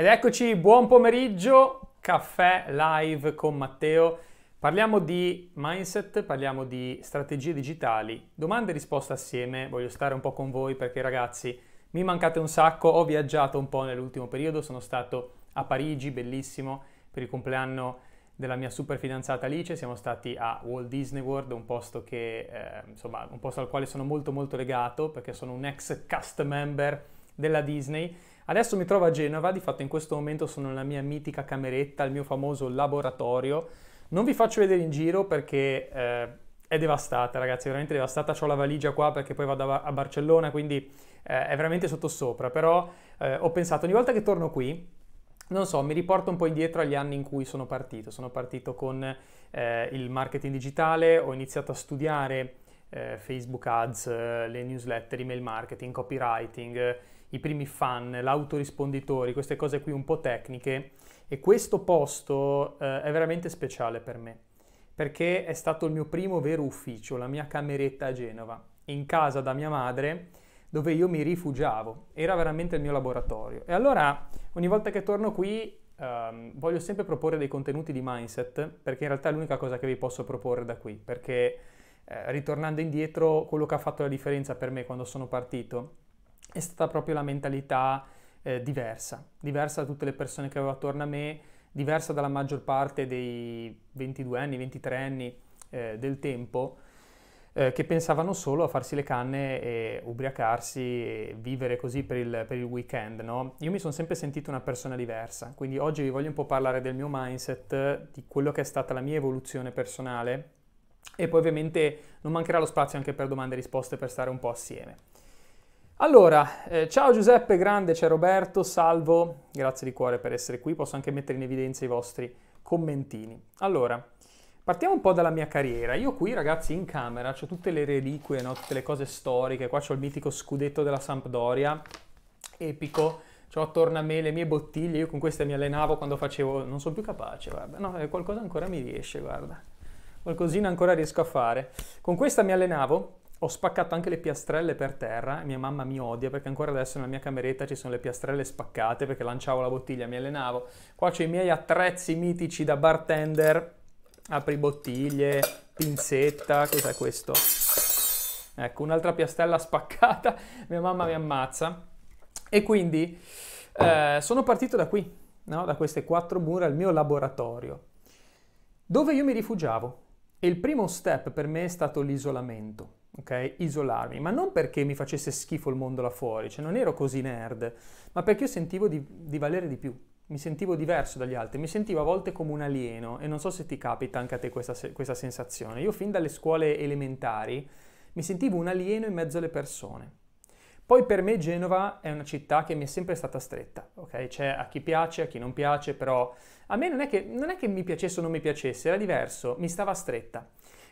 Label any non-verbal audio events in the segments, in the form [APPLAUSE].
Ed eccoci, buon pomeriggio, caffè live con Matteo. Parliamo di mindset, parliamo di strategie digitali, domande e risposte assieme. Voglio stare un po' con voi perché ragazzi mi mancate un sacco, ho viaggiato un po' nell'ultimo periodo, sono stato a Parigi, bellissimo, per il compleanno della mia super fidanzata Alice, siamo stati a Walt Disney World, un posto, che, eh, insomma, un posto al quale sono molto molto legato perché sono un ex cast member della Disney Adesso mi trovo a Genova, di fatto in questo momento sono nella mia mitica cameretta, il mio famoso laboratorio. Non vi faccio vedere in giro perché eh, è devastata, ragazzi, è veramente devastata. Ho la valigia qua perché poi vado a Barcellona, quindi eh, è veramente sottosopra. Però eh, ho pensato, ogni volta che torno qui, non so, mi riporto un po' indietro agli anni in cui sono partito. Sono partito con eh, il marketing digitale, ho iniziato a studiare eh, Facebook Ads, eh, le newsletter, email marketing, copywriting i primi fan, l'autorisponditori, queste cose qui un po' tecniche e questo posto eh, è veramente speciale per me perché è stato il mio primo vero ufficio, la mia cameretta a Genova, in casa da mia madre dove io mi rifugiavo, era veramente il mio laboratorio. E allora ogni volta che torno qui Um, voglio sempre proporre dei contenuti di mindset perché in realtà è l'unica cosa che vi posso proporre da qui perché eh, ritornando indietro quello che ha fatto la differenza per me quando sono partito è stata proprio la mentalità eh, diversa, diversa da tutte le persone che avevo attorno a me, diversa dalla maggior parte dei 22 anni, 23 anni eh, del tempo, eh, che pensavano solo a farsi le canne e ubriacarsi e vivere così per il, per il weekend. No? Io mi sono sempre sentito una persona diversa, quindi oggi vi voglio un po' parlare del mio mindset, di quello che è stata la mia evoluzione personale e poi ovviamente non mancherà lo spazio anche per domande e risposte per stare un po' assieme. Allora, eh, ciao Giuseppe, grande, c'è Roberto, salvo, grazie di cuore per essere qui, posso anche mettere in evidenza i vostri commentini. Allora, partiamo un po' dalla mia carriera. Io qui ragazzi in camera ho tutte le reliquie, no? tutte le cose storiche, qua ho il mitico scudetto della Sampdoria, epico, ho attorno a me le mie bottiglie, io con queste mi allenavo quando facevo, non sono più capace, guarda, no, eh, qualcosa ancora mi riesce, guarda, qualcosina ancora riesco a fare. Con questa mi allenavo, ho spaccato anche le piastrelle per terra, mia mamma mi odia perché ancora adesso nella mia cameretta ci sono le piastrelle spaccate perché lanciavo la bottiglia, mi allenavo. Qua c'ho i miei attrezzi mitici da bartender, apri bottiglie, pinzetta, cos'è questo? Ecco, un'altra piastrella [LAUGHS] spaccata, mia mamma mi ammazza. E quindi eh, sono partito da qui, no? da queste quattro mura, il mio laboratorio, dove io mi rifugiavo. E il primo step per me è stato l'isolamento ok? Isolarmi, ma non perché mi facesse schifo il mondo là fuori, cioè non ero così nerd, ma perché io sentivo di, di valere di più, mi sentivo diverso dagli altri, mi sentivo a volte come un alieno e non so se ti capita anche a te questa, questa sensazione. Io fin dalle scuole elementari mi sentivo un alieno in mezzo alle persone. Poi per me Genova è una città che mi è sempre stata stretta, ok? C'è a chi piace, a chi non piace, però a me non è che, non è che mi piacesse o non mi piacesse, era diverso, mi stava stretta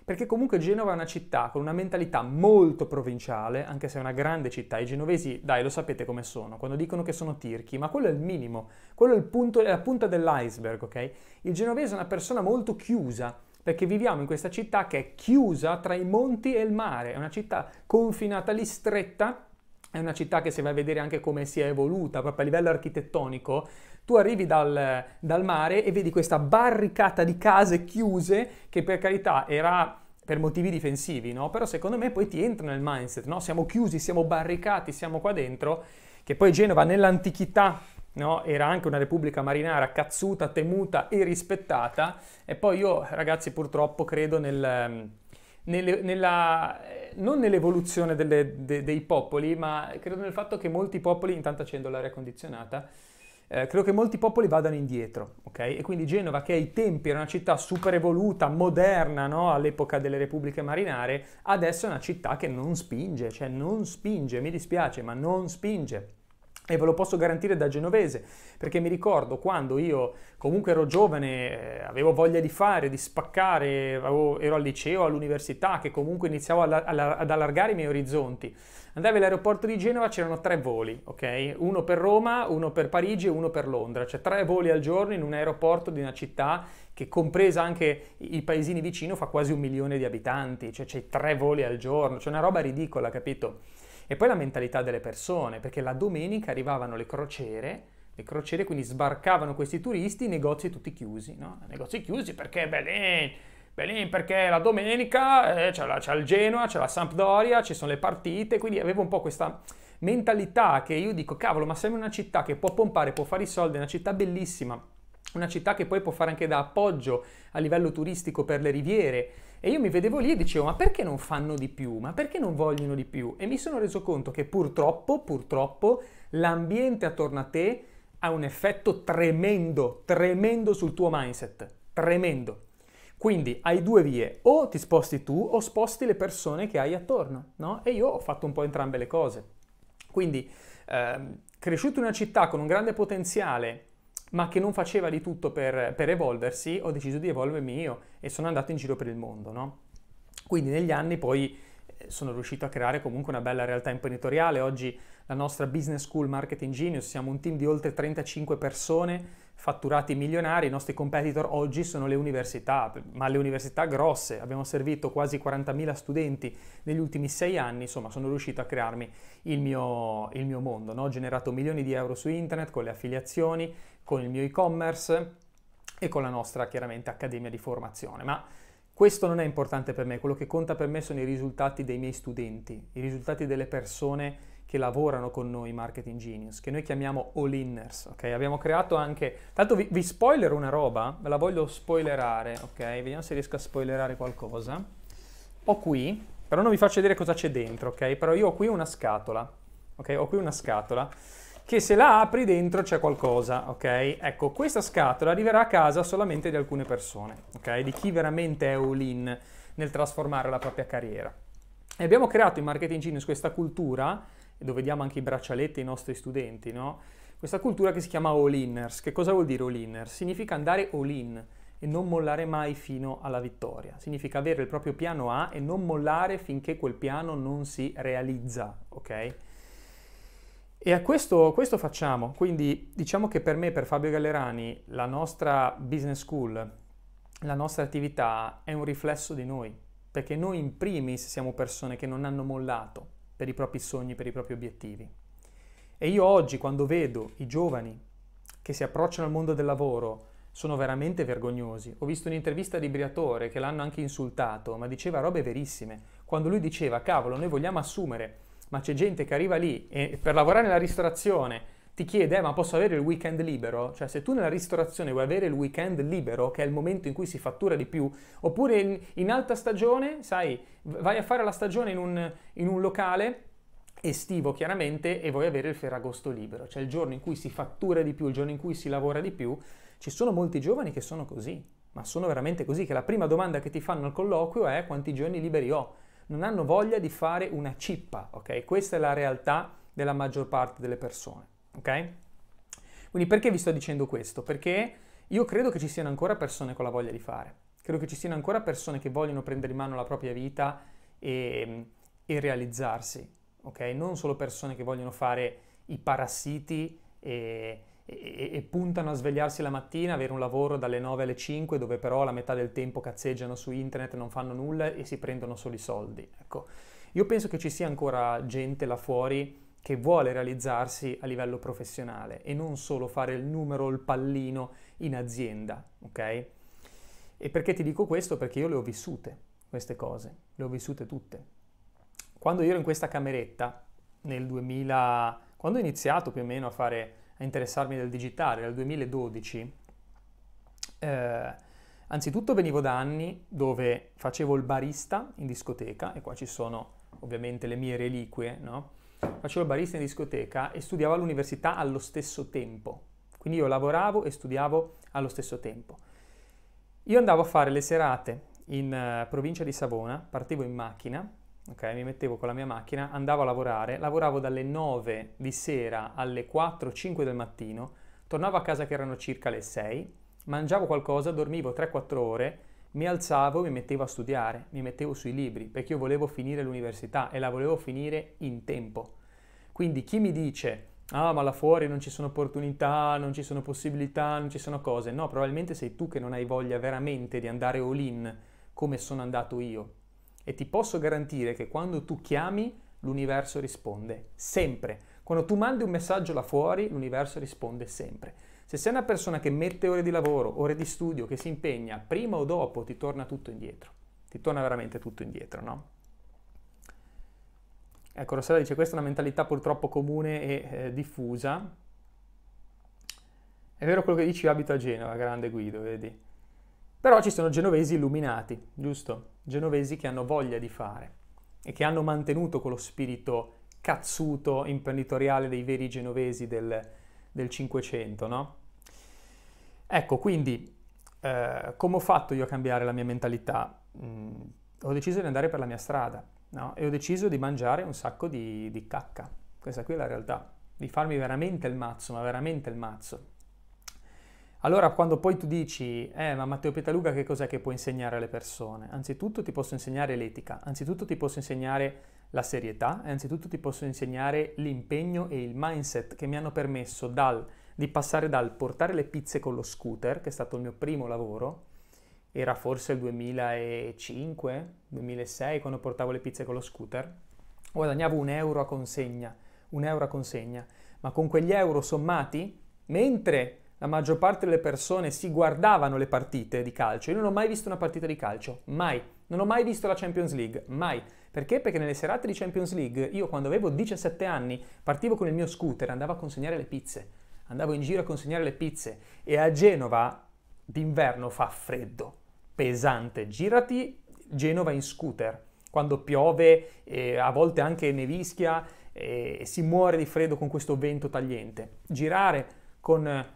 perché comunque Genova è una città con una mentalità molto provinciale, anche se è una grande città. I genovesi, dai, lo sapete come sono, quando dicono che sono tirchi, ma quello è il minimo, quello è, punto, è la punta dell'iceberg, ok? Il genovese è una persona molto chiusa, perché viviamo in questa città che è chiusa tra i monti e il mare, è una città confinata lì stretta, è una città che se vai a vedere anche come si è evoluta proprio a livello architettonico, tu arrivi dal, dal, mare e vedi questa barricata di case chiuse che per carità era per motivi difensivi, no? Però secondo me poi ti entra nel mindset, no? Siamo chiusi, siamo barricati, siamo qua dentro, che poi Genova nell'antichità No? era anche una repubblica marinara cazzuta, temuta e rispettata. E poi io, ragazzi, purtroppo credo nel, nelle, nella, non nell'evoluzione delle, de, dei popoli, ma credo nel fatto che molti popoli, intanto accendo l'aria condizionata, eh, credo che molti popoli vadano indietro, ok? E quindi Genova, che ai tempi era una città super evoluta, moderna, no? all'epoca delle repubbliche marinare, adesso è una città che non spinge, cioè non spinge, mi dispiace, ma non spinge. E ve lo posso garantire da genovese, perché mi ricordo quando io comunque ero giovane, eh, avevo voglia di fare, di spaccare, avevo, ero al liceo, all'università, che comunque iniziavo alla, alla, ad allargare i miei orizzonti. Andavi all'aeroporto di Genova, c'erano tre voli, ok? Uno per Roma, uno per Parigi e uno per Londra. Cioè tre voli al giorno in un aeroporto di una città che compresa anche i paesini vicino fa quasi un milione di abitanti. Cioè c'è tre voli al giorno, c'è una roba ridicola, capito? E poi la mentalità delle persone, perché la domenica arrivavano le crociere le crociere quindi sbarcavano questi turisti, i negozi tutti chiusi, no? Negozi chiusi perché Belin, Belin perché la domenica eh, c'è, la, c'è il Genoa, c'è la Sampdoria, ci sono le partite, quindi avevo un po' questa mentalità che io dico, cavolo, ma in una città che può pompare, può fare i soldi, è una città bellissima, una città che poi può fare anche da appoggio a livello turistico per le riviere. E io mi vedevo lì e dicevo, ma perché non fanno di più? Ma perché non vogliono di più? E mi sono reso conto che purtroppo, purtroppo, l'ambiente attorno a te ha un effetto tremendo, tremendo sul tuo mindset, tremendo. Quindi hai due vie, o ti sposti tu o sposti le persone che hai attorno, no? E io ho fatto un po' entrambe le cose. Quindi, ehm, cresciuto in una città con un grande potenziale, ma che non faceva di tutto per, per, evolversi, ho deciso di evolvermi io e sono andato in giro per il mondo, no? Quindi negli anni poi eh, sono riuscito a creare comunque una bella realtà imprenditoriale. Oggi la nostra Business School Marketing Genius, siamo un team di oltre 35 persone, fatturati milionari, i nostri competitor oggi sono le università, ma le università grosse, abbiamo servito quasi 40.000 studenti negli ultimi sei anni, insomma sono riuscito a crearmi il mio, il mio mondo, no? ho generato milioni di euro su internet con le affiliazioni, con il mio e-commerce e con la nostra chiaramente accademia di formazione, ma questo non è importante per me, quello che conta per me sono i risultati dei miei studenti, i risultati delle persone che lavorano con noi Marketing Genius, che noi chiamiamo all-inners, ok? Abbiamo creato anche... Tanto vi, vi spoiler una roba, ve la voglio spoilerare, ok? Vediamo se riesco a spoilerare qualcosa. Ho qui, però non vi faccio vedere cosa c'è dentro, ok? Però io ho qui una scatola, ok? Ho qui una scatola che se la apri dentro c'è qualcosa, ok? Ecco, questa scatola arriverà a casa solamente di alcune persone, ok? Di chi veramente è all-in nel trasformare la propria carriera. E abbiamo creato in Marketing Genius questa cultura dove diamo anche i braccialetti ai nostri studenti, no? Questa cultura che si chiama all-inners. Che cosa vuol dire all-inners? Significa andare all-in e non mollare mai fino alla vittoria. Significa avere il proprio piano A e non mollare finché quel piano non si realizza, ok? E a questo, questo facciamo. Quindi diciamo che per me, per Fabio Gallerani, la nostra business school, la nostra attività è un riflesso di noi, perché noi in primis siamo persone che non hanno mollato, per i propri sogni, per i propri obiettivi. E io oggi quando vedo i giovani che si approcciano al mondo del lavoro sono veramente vergognosi. Ho visto un'intervista di Briatore che l'hanno anche insultato, ma diceva robe verissime. Quando lui diceva, cavolo, noi vogliamo assumere, ma c'è gente che arriva lì e per lavorare nella ristorazione ti chiede, eh, ma posso avere il weekend libero? Cioè, se tu nella ristorazione vuoi avere il weekend libero, che è il momento in cui si fattura di più, oppure in, in alta stagione, sai, vai a fare la stagione in un, in un locale estivo chiaramente e vuoi avere il Ferragosto libero, cioè il giorno in cui si fattura di più, il giorno in cui si lavora di più, ci sono molti giovani che sono così, ma sono veramente così, che la prima domanda che ti fanno al colloquio è quanti giorni liberi ho. Non hanno voglia di fare una cippa, ok? Questa è la realtà della maggior parte delle persone ok? Quindi perché vi sto dicendo questo? Perché io credo che ci siano ancora persone con la voglia di fare, credo che ci siano ancora persone che vogliono prendere in mano la propria vita e, e realizzarsi, ok? Non solo persone che vogliono fare i parassiti e, e, e, puntano a svegliarsi la mattina, avere un lavoro dalle 9 alle 5 dove però la metà del tempo cazzeggiano su internet, non fanno nulla e si prendono solo i soldi. Ecco, io penso che ci sia ancora gente là fuori che vuole realizzarsi a livello professionale e non solo fare il numero, il pallino in azienda, ok? E perché ti dico questo? Perché io le ho vissute, queste cose, le ho vissute tutte. Quando io ero in questa cameretta, nel 2000, quando ho iniziato più o meno a fare, a interessarmi del digitale, nel 2012, eh, anzitutto venivo da anni dove facevo il barista in discoteca, e qua ci sono ovviamente le mie reliquie, no? Facevo il barista in discoteca e studiavo all'università allo stesso tempo. Quindi io lavoravo e studiavo allo stesso tempo. Io andavo a fare le serate in uh, provincia di Savona, partivo in macchina, ok, mi mettevo con la mia macchina, andavo a lavorare, lavoravo dalle 9 di sera alle 4-5 del mattino, tornavo a casa che erano circa le 6, mangiavo qualcosa, dormivo 3-4 ore, mi alzavo mi mettevo a studiare, mi mettevo sui libri, perché io volevo finire l'università e la volevo finire in tempo. Quindi chi mi dice, ah ma là fuori non ci sono opportunità, non ci sono possibilità, non ci sono cose, no, probabilmente sei tu che non hai voglia veramente di andare all in come sono andato io. E ti posso garantire che quando tu chiami, l'universo risponde, sempre. Quando tu mandi un messaggio là fuori, l'universo risponde sempre. Se sei una persona che mette ore di lavoro, ore di studio, che si impegna, prima o dopo ti torna tutto indietro. Ti torna veramente tutto indietro, no? Ecco, Rossella dice, questa è una mentalità purtroppo comune e eh, diffusa. È vero quello che dici, io abito a Genova, grande Guido, vedi? Però ci sono genovesi illuminati, giusto? Genovesi che hanno voglia di fare e che hanno mantenuto quello spirito cazzuto imprenditoriale dei veri genovesi del, del 500, no? Ecco, quindi, eh, come ho fatto io a cambiare la mia mentalità? Mm, ho deciso di andare per la mia strada, no? E ho deciso di mangiare un sacco di, di cacca. Questa qui è la realtà, di farmi veramente il mazzo, ma veramente il mazzo. Allora, quando poi tu dici, eh, ma Matteo Petaluga che cos'è che può insegnare alle persone? Anzitutto ti posso insegnare l'etica, anzitutto ti posso insegnare la serietà anzitutto ti posso insegnare l'impegno e il mindset che mi hanno permesso dal, di passare dal portare le pizze con lo scooter, che è stato il mio primo lavoro, era forse il 2005, 2006 quando portavo le pizze con lo scooter, guadagnavo un euro a consegna, un euro a consegna, ma con quegli euro sommati, mentre la maggior parte delle persone si guardavano le partite di calcio. Io non ho mai visto una partita di calcio, mai. Non ho mai visto la Champions League, mai. Perché? Perché nelle serate di Champions League io quando avevo 17 anni partivo con il mio scooter, andavo a consegnare le pizze. Andavo in giro a consegnare le pizze e a Genova d'inverno fa freddo, pesante. Girati Genova in scooter. Quando piove, e a volte anche nevischia e si muore di freddo con questo vento tagliente. Girare con eh,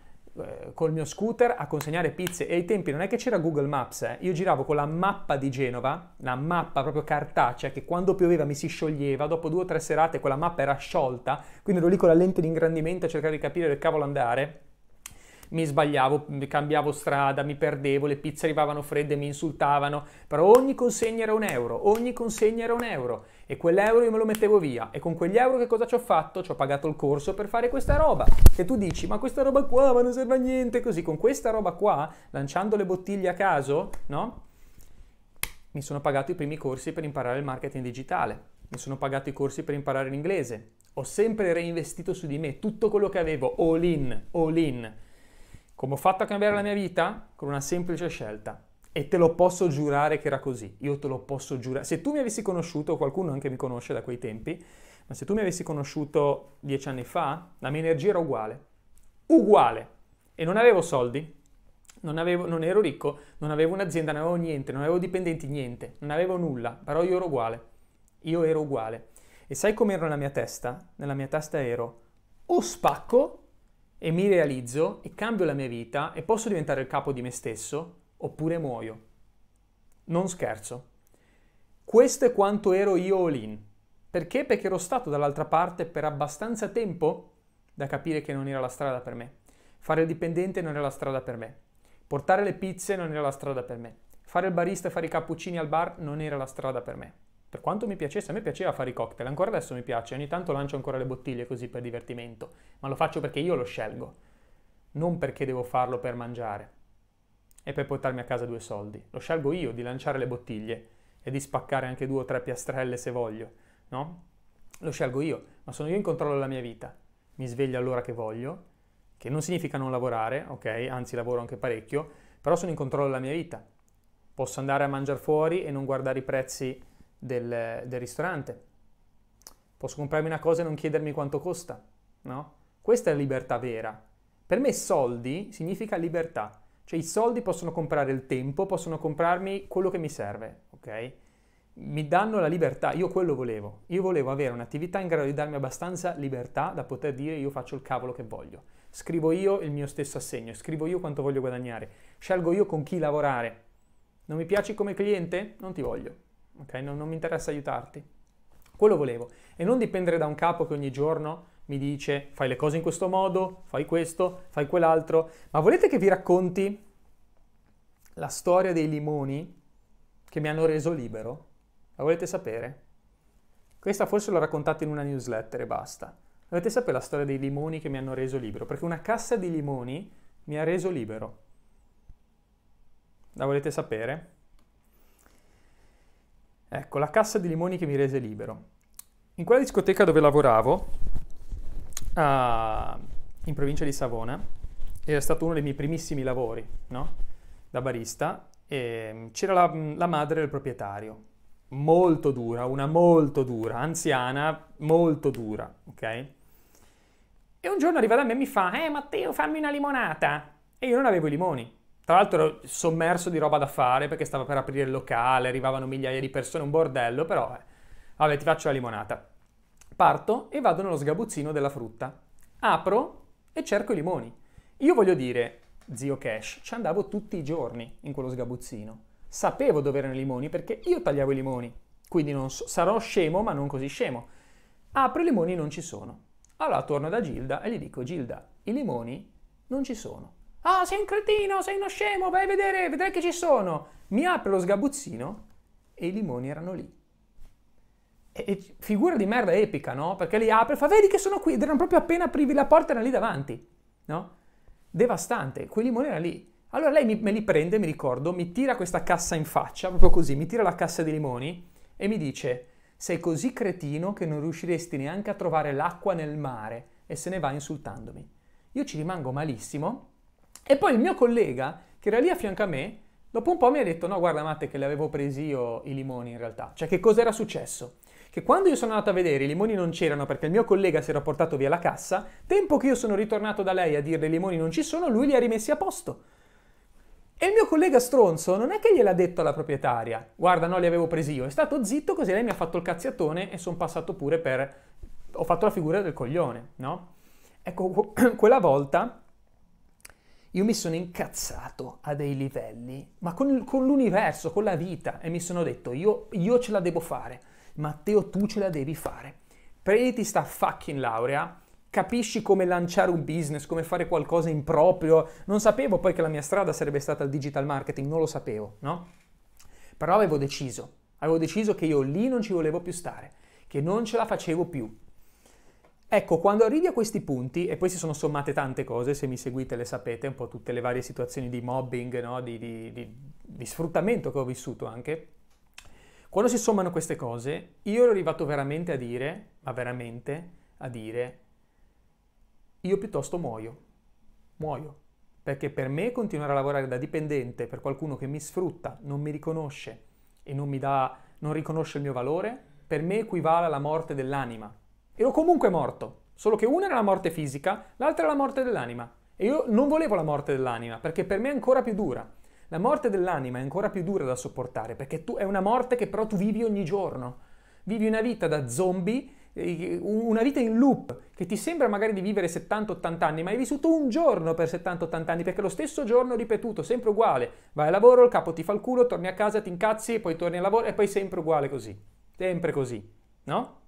col mio scooter a consegnare pizze. E ai tempi non è che c'era Google Maps, eh. io giravo con la mappa di Genova, la mappa proprio cartacea che quando pioveva mi si scioglieva, dopo due o tre serate quella mappa era sciolta, quindi ero lì con la lente di ingrandimento a cercare di capire dove cavolo andare mi sbagliavo, cambiavo strada, mi perdevo, le pizze arrivavano fredde, mi insultavano, però ogni consegna era un euro, ogni consegna era un euro. E quell'euro io me lo mettevo via. E con quegli euro che cosa ci ho fatto? Ci ho pagato il corso per fare questa roba, che tu dici ma questa roba qua ma non serve a niente, così. Con questa roba qua, lanciando le bottiglie a caso, no? Mi sono pagato i primi corsi per imparare il marketing digitale, mi sono pagato i corsi per imparare l'inglese, ho sempre reinvestito su di me tutto quello che avevo, all in, all in come ho fatto a cambiare la mia vita? Con una semplice scelta. E te lo posso giurare che era così. Io te lo posso giurare. Se tu mi avessi conosciuto, qualcuno anche mi conosce da quei tempi, ma se tu mi avessi conosciuto dieci anni fa, la mia energia era uguale. Uguale. E non avevo soldi, non, avevo, non ero ricco, non avevo un'azienda, non avevo niente, non avevo dipendenti, niente, non avevo nulla, però io ero uguale. Io ero uguale. E sai com'ero nella mia testa? Nella mia testa ero o spacco e mi realizzo e cambio la mia vita e posso diventare il capo di me stesso oppure muoio. Non scherzo. Questo è quanto ero io all in. Perché? Perché ero stato dall'altra parte per abbastanza tempo da capire che non era la strada per me. Fare il dipendente non era la strada per me. Portare le pizze non era la strada per me. Fare il barista e fare i cappuccini al bar non era la strada per me. Per quanto mi piacesse, a me piaceva fare i cocktail, ancora adesso mi piace, ogni tanto lancio ancora le bottiglie così per divertimento, ma lo faccio perché io lo scelgo, non perché devo farlo per mangiare e per portarmi a casa due soldi. Lo scelgo io di lanciare le bottiglie e di spaccare anche due o tre piastrelle se voglio, no? Lo scelgo io, ma sono io in controllo della mia vita. Mi sveglio all'ora che voglio, che non significa non lavorare, ok? Anzi lavoro anche parecchio, però sono in controllo della mia vita. Posso andare a mangiare fuori e non guardare i prezzi del, del ristorante. Posso comprarmi una cosa e non chiedermi quanto costa, no? Questa è la libertà vera. Per me soldi significa libertà. Cioè i soldi possono comprare il tempo, possono comprarmi quello che mi serve, ok? Mi danno la libertà, io quello volevo. Io volevo avere un'attività in grado di darmi abbastanza libertà da poter dire io faccio il cavolo che voglio. Scrivo io il mio stesso assegno, scrivo io quanto voglio guadagnare, scelgo io con chi lavorare. Non mi piaci come cliente? Non ti voglio ok? Non, non mi interessa aiutarti. Quello volevo. E non dipendere da un capo che ogni giorno mi dice fai le cose in questo modo, fai questo, fai quell'altro. Ma volete che vi racconti la storia dei limoni che mi hanno reso libero? La volete sapere? Questa forse l'ho raccontata in una newsletter e basta. Volete sapere la storia dei limoni che mi hanno reso libero? Perché una cassa di limoni mi ha reso libero. La volete sapere? Ecco, la cassa di limoni che mi rese libero. In quella discoteca dove lavoravo uh, in provincia di Savona, era stato uno dei miei primissimi lavori, no? Da barista, c'era la, la madre del proprietario, molto dura, una molto dura, anziana, molto dura, ok? E un giorno arriva da me e mi fa, eh Matteo fammi una limonata. E io non avevo i limoni. Tra l'altro ero sommerso di roba da fare perché stava per aprire il locale, arrivavano migliaia di persone, un bordello, però eh, vabbè ti faccio la limonata. Parto e vado nello sgabuzzino della frutta. Apro e cerco i limoni. Io voglio dire, zio Cash, ci andavo tutti i giorni in quello sgabuzzino. Sapevo dove erano i limoni perché io tagliavo i limoni. Quindi so, sarò scemo, ma non così scemo. Apro i limoni non ci sono. Allora torno da Gilda e gli dico, Gilda, i limoni non ci sono. Ah, sei un cretino, sei uno scemo, vai a vedere, vedrai che ci sono. Mi apre lo sgabuzzino e i limoni erano lì. E, e figura di merda epica, no? Perché li apre e fa, vedi che sono qui, erano proprio appena aprivi la porta, erano lì davanti, no? Devastante, quei limoni erano lì. Allora lei mi, me li prende, mi ricordo, mi tira questa cassa in faccia, proprio così, mi tira la cassa di limoni e mi dice, sei così cretino che non riusciresti neanche a trovare l'acqua nel mare e se ne va insultandomi. Io ci rimango malissimo e poi il mio collega, che era lì a fianco a me, dopo un po' mi ha detto, no guarda Matte che li avevo presi io i limoni in realtà. Cioè che cosa era successo? Che quando io sono andato a vedere i limoni non c'erano perché il mio collega si era portato via la cassa, tempo che io sono ritornato da lei a dire i limoni non ci sono, lui li ha rimessi a posto. E il mio collega stronzo non è che gliel'ha detto alla proprietaria, guarda no li avevo presi io, è stato zitto così lei mi ha fatto il cazziatone e sono passato pure per... ho fatto la figura del coglione, no? Ecco, [CLEARS THROAT] quella volta io mi sono incazzato a dei livelli, ma con, con l'universo, con la vita, e mi sono detto io, io ce la devo fare, Matteo tu ce la devi fare. Prenditi sta fucking laurea, capisci come lanciare un business, come fare qualcosa in proprio. Non sapevo poi che la mia strada sarebbe stata il digital marketing, non lo sapevo, no? Però avevo deciso, avevo deciso che io lì non ci volevo più stare, che non ce la facevo più. Ecco, quando arrivi a questi punti, e poi si sono sommate tante cose, se mi seguite le sapete, un po' tutte le varie situazioni di mobbing, no? di, di, di, di sfruttamento che ho vissuto anche, quando si sommano queste cose, io ero arrivato veramente a dire, ma veramente a dire, io piuttosto muoio. Muoio. Perché per me continuare a lavorare da dipendente per qualcuno che mi sfrutta, non mi riconosce e non mi dà, non riconosce il mio valore, per me equivale alla morte dell'anima. Ero comunque morto, solo che una era la morte fisica, l'altra era la morte dell'anima. E io non volevo la morte dell'anima, perché per me è ancora più dura. La morte dell'anima è ancora più dura da sopportare, perché tu, è una morte che però tu vivi ogni giorno. Vivi una vita da zombie una vita in loop che ti sembra magari di vivere 70-80 anni, ma hai vissuto un giorno per 70-80 anni perché lo stesso giorno ripetuto, sempre uguale. Vai al lavoro, il capo ti fa il culo, torni a casa, ti incazzi, poi torni al lavoro e poi sempre uguale così. Sempre così, no?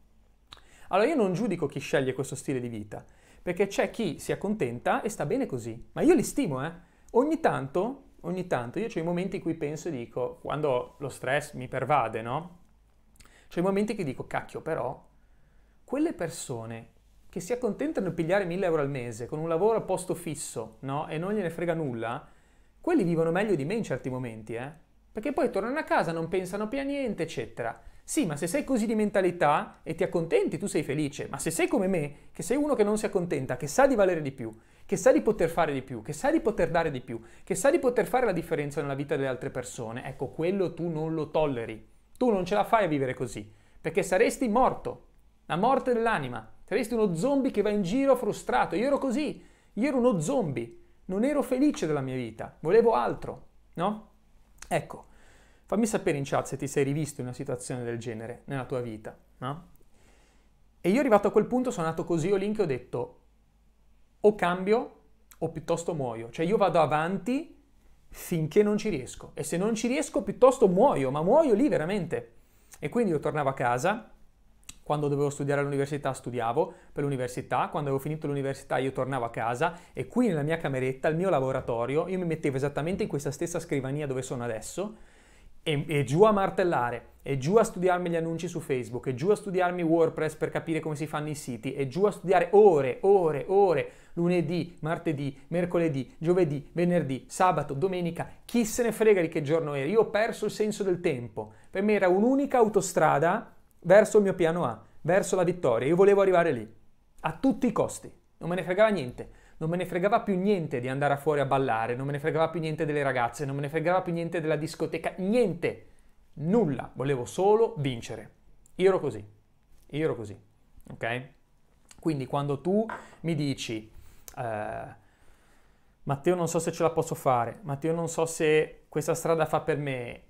Allora io non giudico chi sceglie questo stile di vita, perché c'è chi si accontenta e sta bene così, ma io li stimo, eh. Ogni tanto, ogni tanto, io ho i momenti in cui penso e dico, quando lo stress mi pervade, no? C'è i momenti che dico, cacchio, però quelle persone che si accontentano di pigliare 1000 euro al mese con un lavoro a posto fisso, no? E non gliene frega nulla, quelli vivono meglio di me in certi momenti, eh? Perché poi tornano a casa, non pensano più a niente, eccetera. Sì, ma se sei così di mentalità e ti accontenti, tu sei felice. Ma se sei come me, che sei uno che non si accontenta, che sa di valere di più, che sa di poter fare di più, che sa di poter dare di più, che sa di poter fare la differenza nella vita delle altre persone, ecco, quello tu non lo tolleri. Tu non ce la fai a vivere così, perché saresti morto la morte dell'anima. Saresti uno zombie che va in giro frustrato. Io ero così, io ero uno zombie, non ero felice della mia vita, volevo altro, no? Ecco, fammi sapere in chat se ti sei rivisto in una situazione del genere nella tua vita, no? E io arrivato a quel punto sono andato così ho link e ho detto o cambio o piuttosto muoio. Cioè io vado avanti finché non ci riesco e se non ci riesco piuttosto muoio, ma muoio lì veramente. E quindi io tornavo a casa quando dovevo studiare all'università studiavo per l'università, quando avevo finito l'università io tornavo a casa e qui nella mia cameretta, il mio laboratorio, io mi mettevo esattamente in questa stessa scrivania dove sono adesso e, e, giù a martellare, e giù a studiarmi gli annunci su Facebook, e giù a studiarmi WordPress per capire come si fanno i siti, e giù a studiare ore, ore, ore, lunedì, martedì, mercoledì, giovedì, venerdì, sabato, domenica, chi se ne frega di che giorno era, io ho perso il senso del tempo, per me era un'unica autostrada verso il mio piano A, verso la vittoria. Io volevo arrivare lì. a tutti i costi, non me ne fregava niente, non me ne fregava più niente di andare fuori a ballare, non me ne fregava più niente delle ragazze, non me ne fregava più niente della discoteca, niente, nulla, volevo solo vincere. Io ero così, io ero così, ok? Quindi quando tu mi dici, eh, Matteo non so se ce la posso fare, Matteo non so se questa strada fa per me,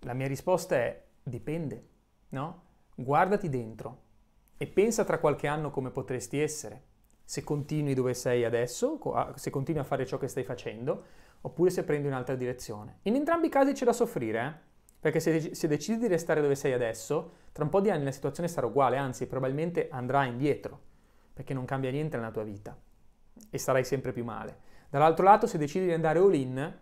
la mia risposta è dipende, no? Guardati dentro e pensa tra qualche anno come potresti essere, se continui dove sei adesso, se continui a fare ciò che stai facendo, oppure se prendi un'altra direzione. In entrambi i casi c'è da soffrire, eh? Perché se, se, decidi di restare dove sei adesso, tra un po' di anni la situazione sarà uguale, anzi probabilmente andrà indietro, perché non cambia niente nella tua vita e starai sempre più male. Dall'altro lato, se decidi di andare all in,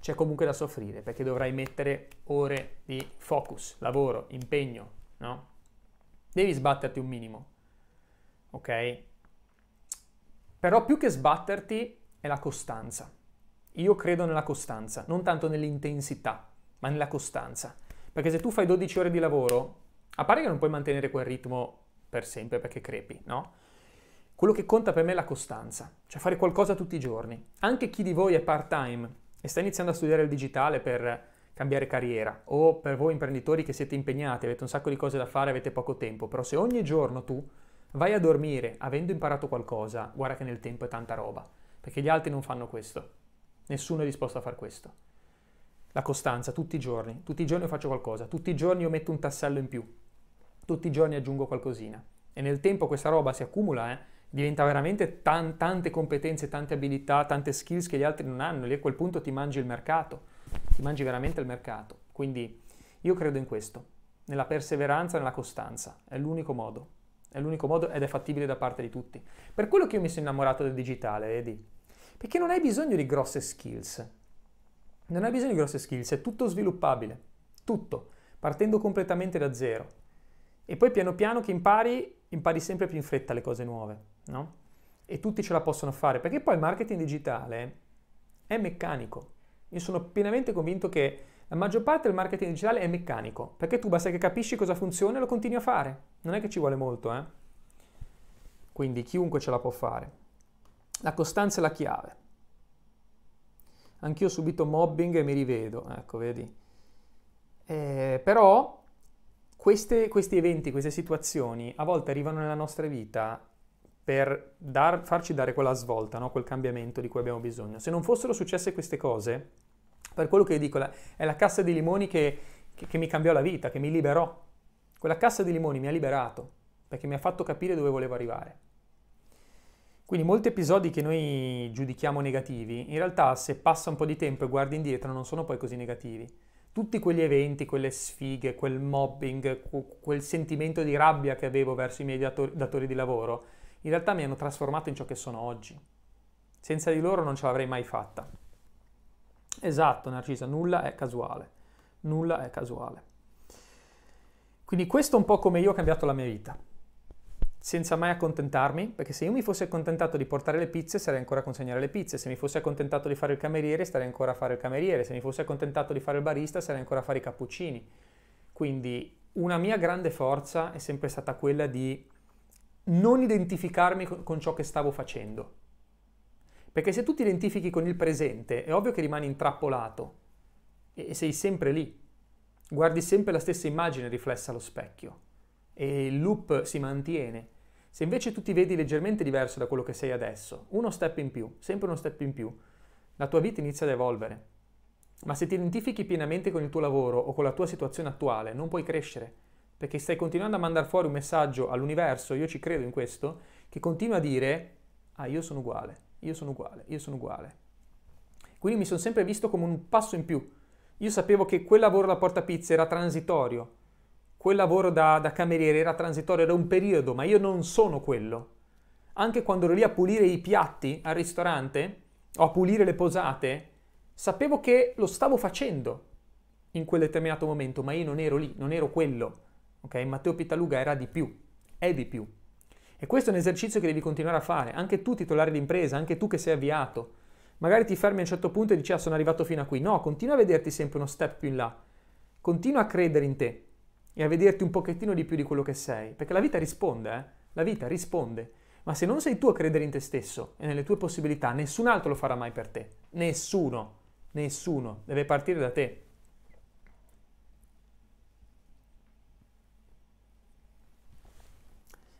c'è comunque da soffrire, perché dovrai mettere ore di focus, lavoro, impegno, no? Devi sbatterti un minimo, ok? Però più che sbatterti è la costanza. Io credo nella costanza, non tanto nell'intensità ma nella costanza. Perché se tu fai 12 ore di lavoro, a parte che non puoi mantenere quel ritmo per sempre perché crepi, no? Quello che conta per me è la costanza, cioè fare qualcosa tutti i giorni. Anche chi di voi è part-time e sta iniziando a studiare il digitale per cambiare carriera o per voi imprenditori che siete impegnati, avete un sacco di cose da fare, avete poco tempo, però se ogni giorno tu vai a dormire avendo imparato qualcosa, guarda che nel tempo è tanta roba, perché gli altri non fanno questo. Nessuno è disposto a fare questo. La costanza tutti i giorni, tutti i giorni io faccio qualcosa, tutti i giorni io metto un tassello in più, tutti i giorni aggiungo qualcosina. E nel tempo questa roba si accumula, eh, diventa veramente tan, tante competenze, tante abilità, tante skills che gli altri non hanno, lì a quel punto ti mangi il mercato, ti mangi veramente il mercato. Quindi io credo in questo, nella perseveranza, nella costanza, è l'unico modo, è l'unico modo ed è fattibile da parte di tutti. Per quello che io mi sono innamorato del digitale, vedi? Perché non hai bisogno di grosse skills, non hai bisogno di grosse skills, è tutto sviluppabile, tutto, partendo completamente da zero. E poi piano piano che impari, impari sempre più in fretta le cose nuove, no? E tutti ce la possono fare, perché poi il marketing digitale è meccanico. Io sono pienamente convinto che la maggior parte del marketing digitale è meccanico, perché tu basta che capisci cosa funziona e lo continui a fare. Non è che ci vuole molto, eh? Quindi chiunque ce la può fare. La costanza è la chiave. Anch'io ho subito mobbing e mi rivedo, ecco, vedi. Eh, però queste, questi eventi, queste situazioni a volte arrivano nella nostra vita per dar, farci dare quella svolta, no? quel cambiamento di cui abbiamo bisogno. Se non fossero successe queste cose, per quello che dico, è la cassa di limoni che, che, che mi cambiò la vita, che mi liberò. Quella cassa di limoni mi ha liberato, perché mi ha fatto capire dove volevo arrivare. Quindi molti episodi che noi giudichiamo negativi, in realtà se passa un po' di tempo e guardi indietro non sono poi così negativi. Tutti quegli eventi, quelle sfighe, quel mobbing, quel sentimento di rabbia che avevo verso i miei datori, datori di lavoro, in realtà mi hanno trasformato in ciò che sono oggi. Senza di loro non ce l'avrei mai fatta. Esatto, Narcisa, nulla è casuale. Nulla è casuale. Quindi questo è un po' come io ho cambiato la mia vita senza mai accontentarmi, perché se io mi fossi accontentato di portare le pizze sarei ancora a consegnare le pizze, se mi fossi accontentato di fare il cameriere starei ancora a fare il cameriere, se mi fossi accontentato di fare il barista sarei ancora a fare i cappuccini. Quindi una mia grande forza è sempre stata quella di non identificarmi con ciò che stavo facendo. Perché se tu ti identifichi con il presente, è ovvio che rimani intrappolato e sei sempre lì. Guardi sempre la stessa immagine riflessa allo specchio e il loop si mantiene. Se invece tu ti vedi leggermente diverso da quello che sei adesso, uno step in più, sempre uno step in più, la tua vita inizia ad evolvere. Ma se ti identifichi pienamente con il tuo lavoro o con la tua situazione attuale, non puoi crescere, perché stai continuando a mandare fuori un messaggio all'universo, io ci credo in questo, che continua a dire, ah io sono uguale, io sono uguale, io sono uguale. Quindi mi sono sempre visto come un passo in più. Io sapevo che quel lavoro alla porta pizza era transitorio, quel lavoro da, da cameriere era transitorio, era un periodo, ma io non sono quello. Anche quando ero lì a pulire i piatti al ristorante o a pulire le posate, sapevo che lo stavo facendo in quel determinato momento, ma io non ero lì, non ero quello. Ok? Matteo Pitaluga era di più, è di più. E questo è un esercizio che devi continuare a fare, anche tu titolare di impresa, anche tu che sei avviato. Magari ti fermi a un certo punto e dici ah sono arrivato fino a qui. No, continua a vederti sempre uno step più in là. Continua a credere in te e a vederti un pochettino di più di quello che sei, perché la vita risponde, eh? la vita risponde. Ma se non sei tu a credere in te stesso e nelle tue possibilità, nessun altro lo farà mai per te. Nessuno, nessuno. Deve partire da te.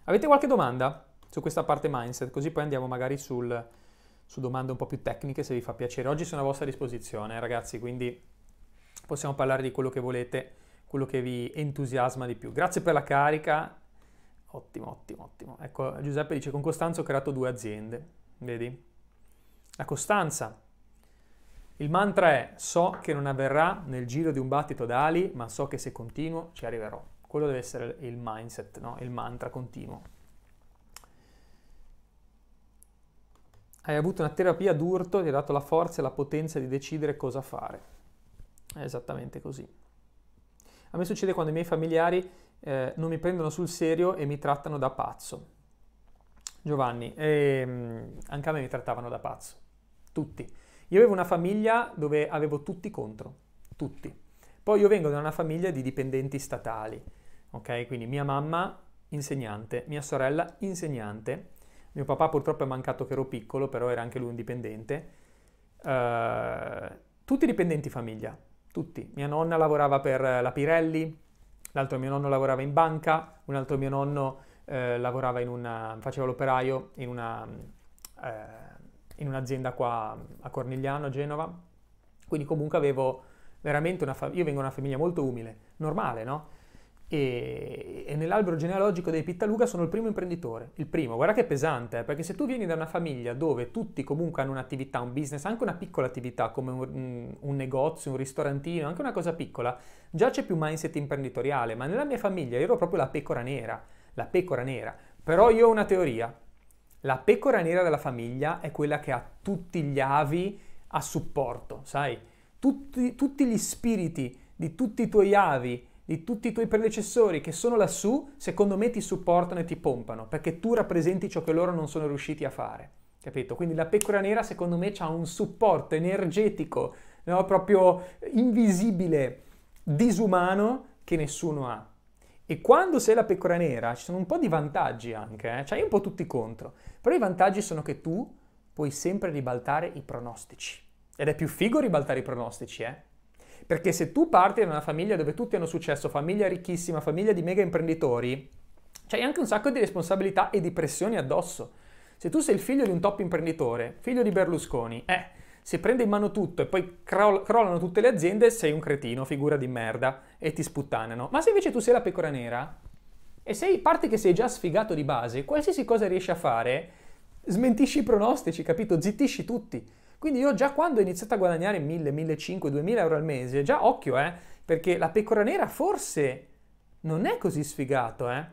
Avete qualche domanda su questa parte mindset? Così poi andiamo magari sul, su domande un po' più tecniche se vi fa piacere. Oggi sono a vostra disposizione, ragazzi, quindi possiamo parlare di quello che volete, quello che vi entusiasma di più. Grazie per la carica, Ottimo, ottimo, ottimo. Ecco, Giuseppe dice, con Costanza ho creato due aziende, vedi? La costanza. Il mantra è, so che non avverrà nel giro di un battito d'ali, ma so che se continuo ci arriverò. Quello deve essere il mindset, no? il mantra continuo. Hai avuto una terapia d'urto, ti ha dato la forza e la potenza di decidere cosa fare. È esattamente così. A me succede quando i miei familiari eh, non mi prendono sul serio e mi trattano da pazzo. Giovanni, ehm, anche a me mi trattavano da pazzo, tutti. Io avevo una famiglia dove avevo tutti contro, tutti. Poi io vengo da una famiglia di dipendenti statali, ok? Quindi mia mamma insegnante, mia sorella insegnante, mio papà purtroppo è mancato che ero piccolo, però era anche lui un dipendente. Uh, tutti dipendenti famiglia, tutti. Mia nonna lavorava per la Pirelli, l'altro mio nonno lavorava in banca, un altro mio nonno eh, lavorava in una, faceva l'operaio in, una, eh, in un'azienda qua a Cornigliano, a Genova. Quindi comunque avevo veramente una famiglia, io vengo da una famiglia molto umile, normale, no? E, e, nell'albero genealogico dei Pittaluga sono il primo imprenditore, il primo. Guarda che pesante, eh, perché se tu vieni da una famiglia dove tutti comunque hanno un'attività, un business, anche una piccola attività come un, un negozio, un ristorantino, anche una cosa piccola, già c'è più mindset imprenditoriale, ma nella mia famiglia io ero proprio la pecora nera, la pecora nera. Però io ho una teoria, la pecora nera della famiglia è quella che ha tutti gli avi a supporto, sai? Tutti, tutti gli spiriti di tutti i tuoi avi di tutti i tuoi predecessori che sono lassù, secondo me ti supportano e ti pompano, perché tu rappresenti ciò che loro non sono riusciti a fare. Capito? Quindi la pecora nera secondo me ha un supporto energetico, no? proprio invisibile, disumano, che nessuno ha. E quando sei la pecora nera ci sono un po' di vantaggi anche, eh? c'hai un po' tutti contro, però i vantaggi sono che tu puoi sempre ribaltare i pronostici. Ed è più figo ribaltare i pronostici, eh? Perché se tu parti da una famiglia dove tutti hanno successo, famiglia ricchissima, famiglia di mega imprenditori, c'hai anche un sacco di responsabilità e di pressioni addosso. Se tu sei il figlio di un top imprenditore, figlio di Berlusconi, eh, se prende in mano tutto e poi crollano tutte le aziende, sei un cretino, figura di merda, e ti sputtanano. Ma se invece tu sei la pecora nera, e sei, parte che sei già sfigato di base, qualsiasi cosa riesci a fare, smentisci i pronostici, capito? Zittisci tutti. Quindi io già quando ho iniziato a guadagnare 1000, 1500, 2000 euro al mese, già occhio, eh, perché la pecora nera forse non è così sfigato, eh.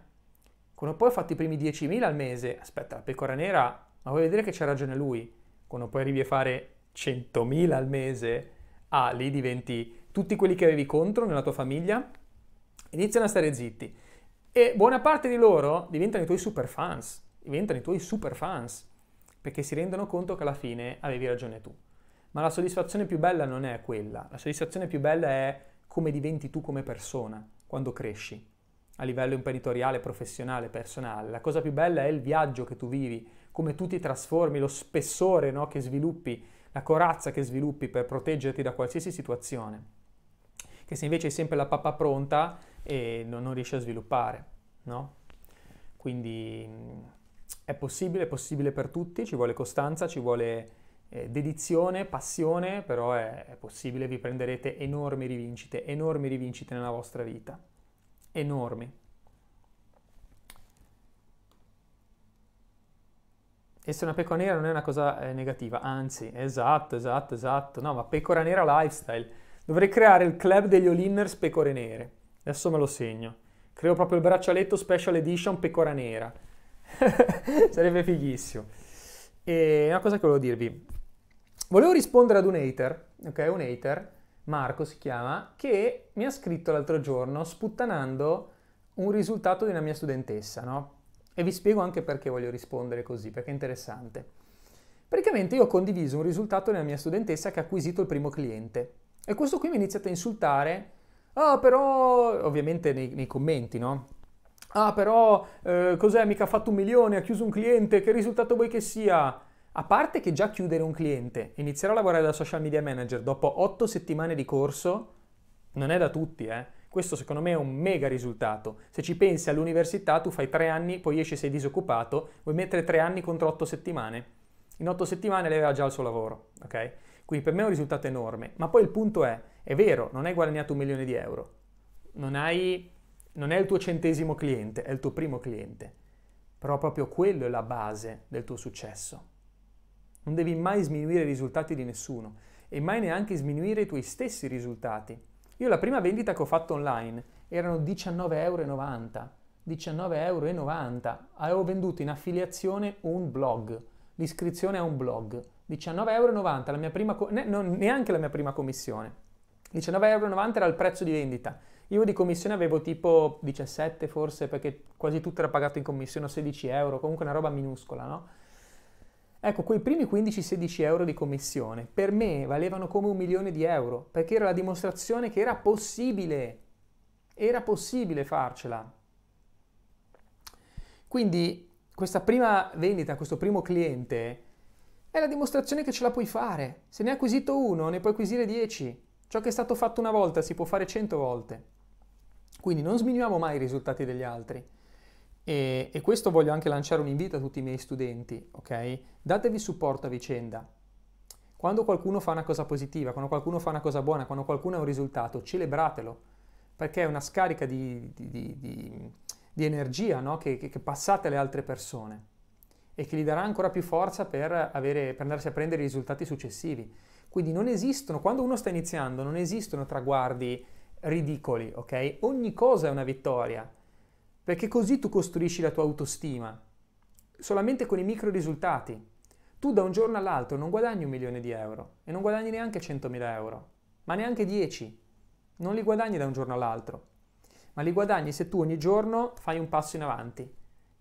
Quando poi ho fatto i primi 10.000 al mese, aspetta, la pecora nera, ma vuoi vedere che c'ha ragione lui? Quando poi arrivi a fare 100.000 al mese, ah, lì diventi tutti quelli che avevi contro nella tua famiglia, iniziano a stare zitti. E buona parte di loro diventano i tuoi super fans, diventano i tuoi super fans perché si rendono conto che alla fine avevi ragione tu. Ma la soddisfazione più bella non è quella, la soddisfazione più bella è come diventi tu come persona quando cresci, a livello imprenditoriale, professionale, personale. La cosa più bella è il viaggio che tu vivi, come tu ti trasformi, lo spessore no, che sviluppi, la corazza che sviluppi per proteggerti da qualsiasi situazione. Che se invece hai sempre la pappa pronta e non, non riesci a sviluppare, no? Quindi è possibile, è possibile per tutti, ci vuole costanza, ci vuole eh, dedizione, passione, però è, è possibile, vi prenderete enormi rivincite, enormi rivincite nella vostra vita. Enormi. Essere una pecora nera non è una cosa eh, negativa, anzi, esatto, esatto, esatto. No, ma pecora nera lifestyle. Dovrei creare il club degli all-inners pecore nere. Adesso me lo segno. Creo proprio il braccialetto special edition pecora nera. [LAUGHS] Sarebbe fighissimo. E una cosa che volevo dirvi. Volevo rispondere ad un hater, ok? Un hater, Marco si chiama, che mi ha scritto l'altro giorno sputtanando un risultato di una mia studentessa, no? E vi spiego anche perché voglio rispondere così, perché è interessante. Praticamente io ho condiviso un risultato della mia studentessa che ha acquisito il primo cliente. E questo qui mi ha iniziato a insultare, oh, però, ovviamente nei, nei commenti, no? Ah, però eh, cos'è? Mica ha fatto un milione, ha chiuso un cliente, che risultato vuoi che sia? A parte che già chiudere un cliente, iniziare a lavorare da social media manager dopo otto settimane di corso, non è da tutti, eh. Questo secondo me è un mega risultato. Se ci pensi all'università, tu fai tre anni, poi esci sei disoccupato, vuoi mettere tre anni contro otto settimane? In otto settimane lei aveva già il suo lavoro, ok? Quindi per me è un risultato enorme. Ma poi il punto è, è vero, non hai guadagnato un milione di euro, non, hai, non è il tuo centesimo cliente, è il tuo primo cliente. Però proprio quello è la base del tuo successo. Non devi mai sminuire i risultati di nessuno e mai neanche sminuire i tuoi stessi risultati. Io la prima vendita che ho fatto online erano 19,90 euro. 19,90 euro. Avevo venduto in affiliazione un blog, l'iscrizione a un blog. 19,90 euro, la mia prima, ne, non, neanche la mia prima commissione. 19,90 euro era il prezzo di vendita. Io di commissione avevo tipo 17 forse, perché quasi tutto era pagato in commissione, 16 euro, comunque una roba minuscola, no? Ecco, quei primi 15-16 euro di commissione per me valevano come un milione di euro, perché era la dimostrazione che era possibile, era possibile farcela. Quindi questa prima vendita, questo primo cliente, è la dimostrazione che ce la puoi fare. Se ne hai acquisito uno, ne puoi acquisire 10. Ciò che è stato fatto una volta si può fare 100 volte. Quindi non sminuiamo mai i risultati degli altri. E, e, questo voglio anche lanciare un invito a tutti i miei studenti, ok? Datevi supporto a vicenda. Quando qualcuno fa una cosa positiva, quando qualcuno fa una cosa buona, quando qualcuno ha un risultato, celebratelo, perché è una scarica di, di, di, di energia no? che, che, che, passate alle altre persone e che gli darà ancora più forza per, avere, per andarsi a prendere i risultati successivi. Quindi non esistono, quando uno sta iniziando, non esistono traguardi ridicoli, ok? Ogni cosa è una vittoria perché così tu costruisci la tua autostima, solamente con i micro risultati. Tu da un giorno all'altro non guadagni un milione di euro e non guadagni neanche 100.000 euro, ma neanche 10. Non li guadagni da un giorno all'altro, ma li guadagni se tu ogni giorno fai un passo in avanti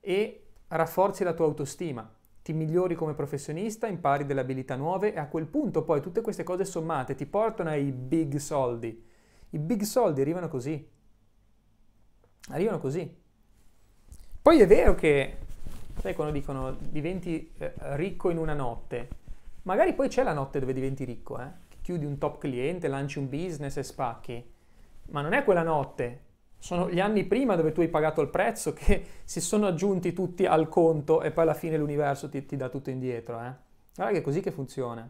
e rafforzi la tua autostima, ti migliori come professionista, impari delle abilità nuove e a quel punto poi tutte queste cose sommate ti portano ai big soldi. I big soldi arrivano così. Arrivano così. Poi è vero che, sai quando dicono diventi eh, ricco in una notte, magari poi c'è la notte dove diventi ricco, eh? chiudi un top cliente, lanci un business e spacchi, ma non è quella notte, sono gli anni prima dove tu hai pagato il prezzo che [LAUGHS] si sono aggiunti tutti al conto e poi alla fine l'universo ti, ti dà tutto indietro. Eh? Guarda che è così che funziona,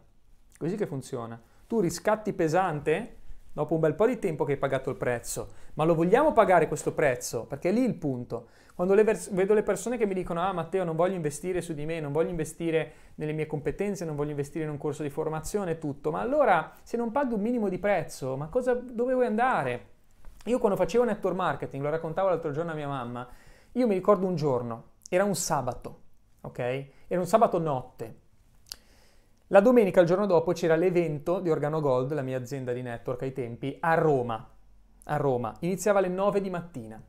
così che funziona. Tu riscatti pesante dopo un bel po' di tempo che hai pagato il prezzo, ma lo vogliamo pagare questo prezzo? Perché è lì il punto. Quando le vers- vedo le persone che mi dicono ah Matteo non voglio investire su di me, non voglio investire nelle mie competenze, non voglio investire in un corso di formazione, tutto, ma allora se non paghi un minimo di prezzo, ma cosa, dove vuoi andare? Io quando facevo network marketing, lo raccontavo l'altro giorno a mia mamma, io mi ricordo un giorno, era un sabato, ok? Era un sabato notte. La domenica, il giorno dopo, c'era l'evento di Organo Gold, la mia azienda di network ai tempi, a Roma. A Roma. Iniziava alle 9 di mattina.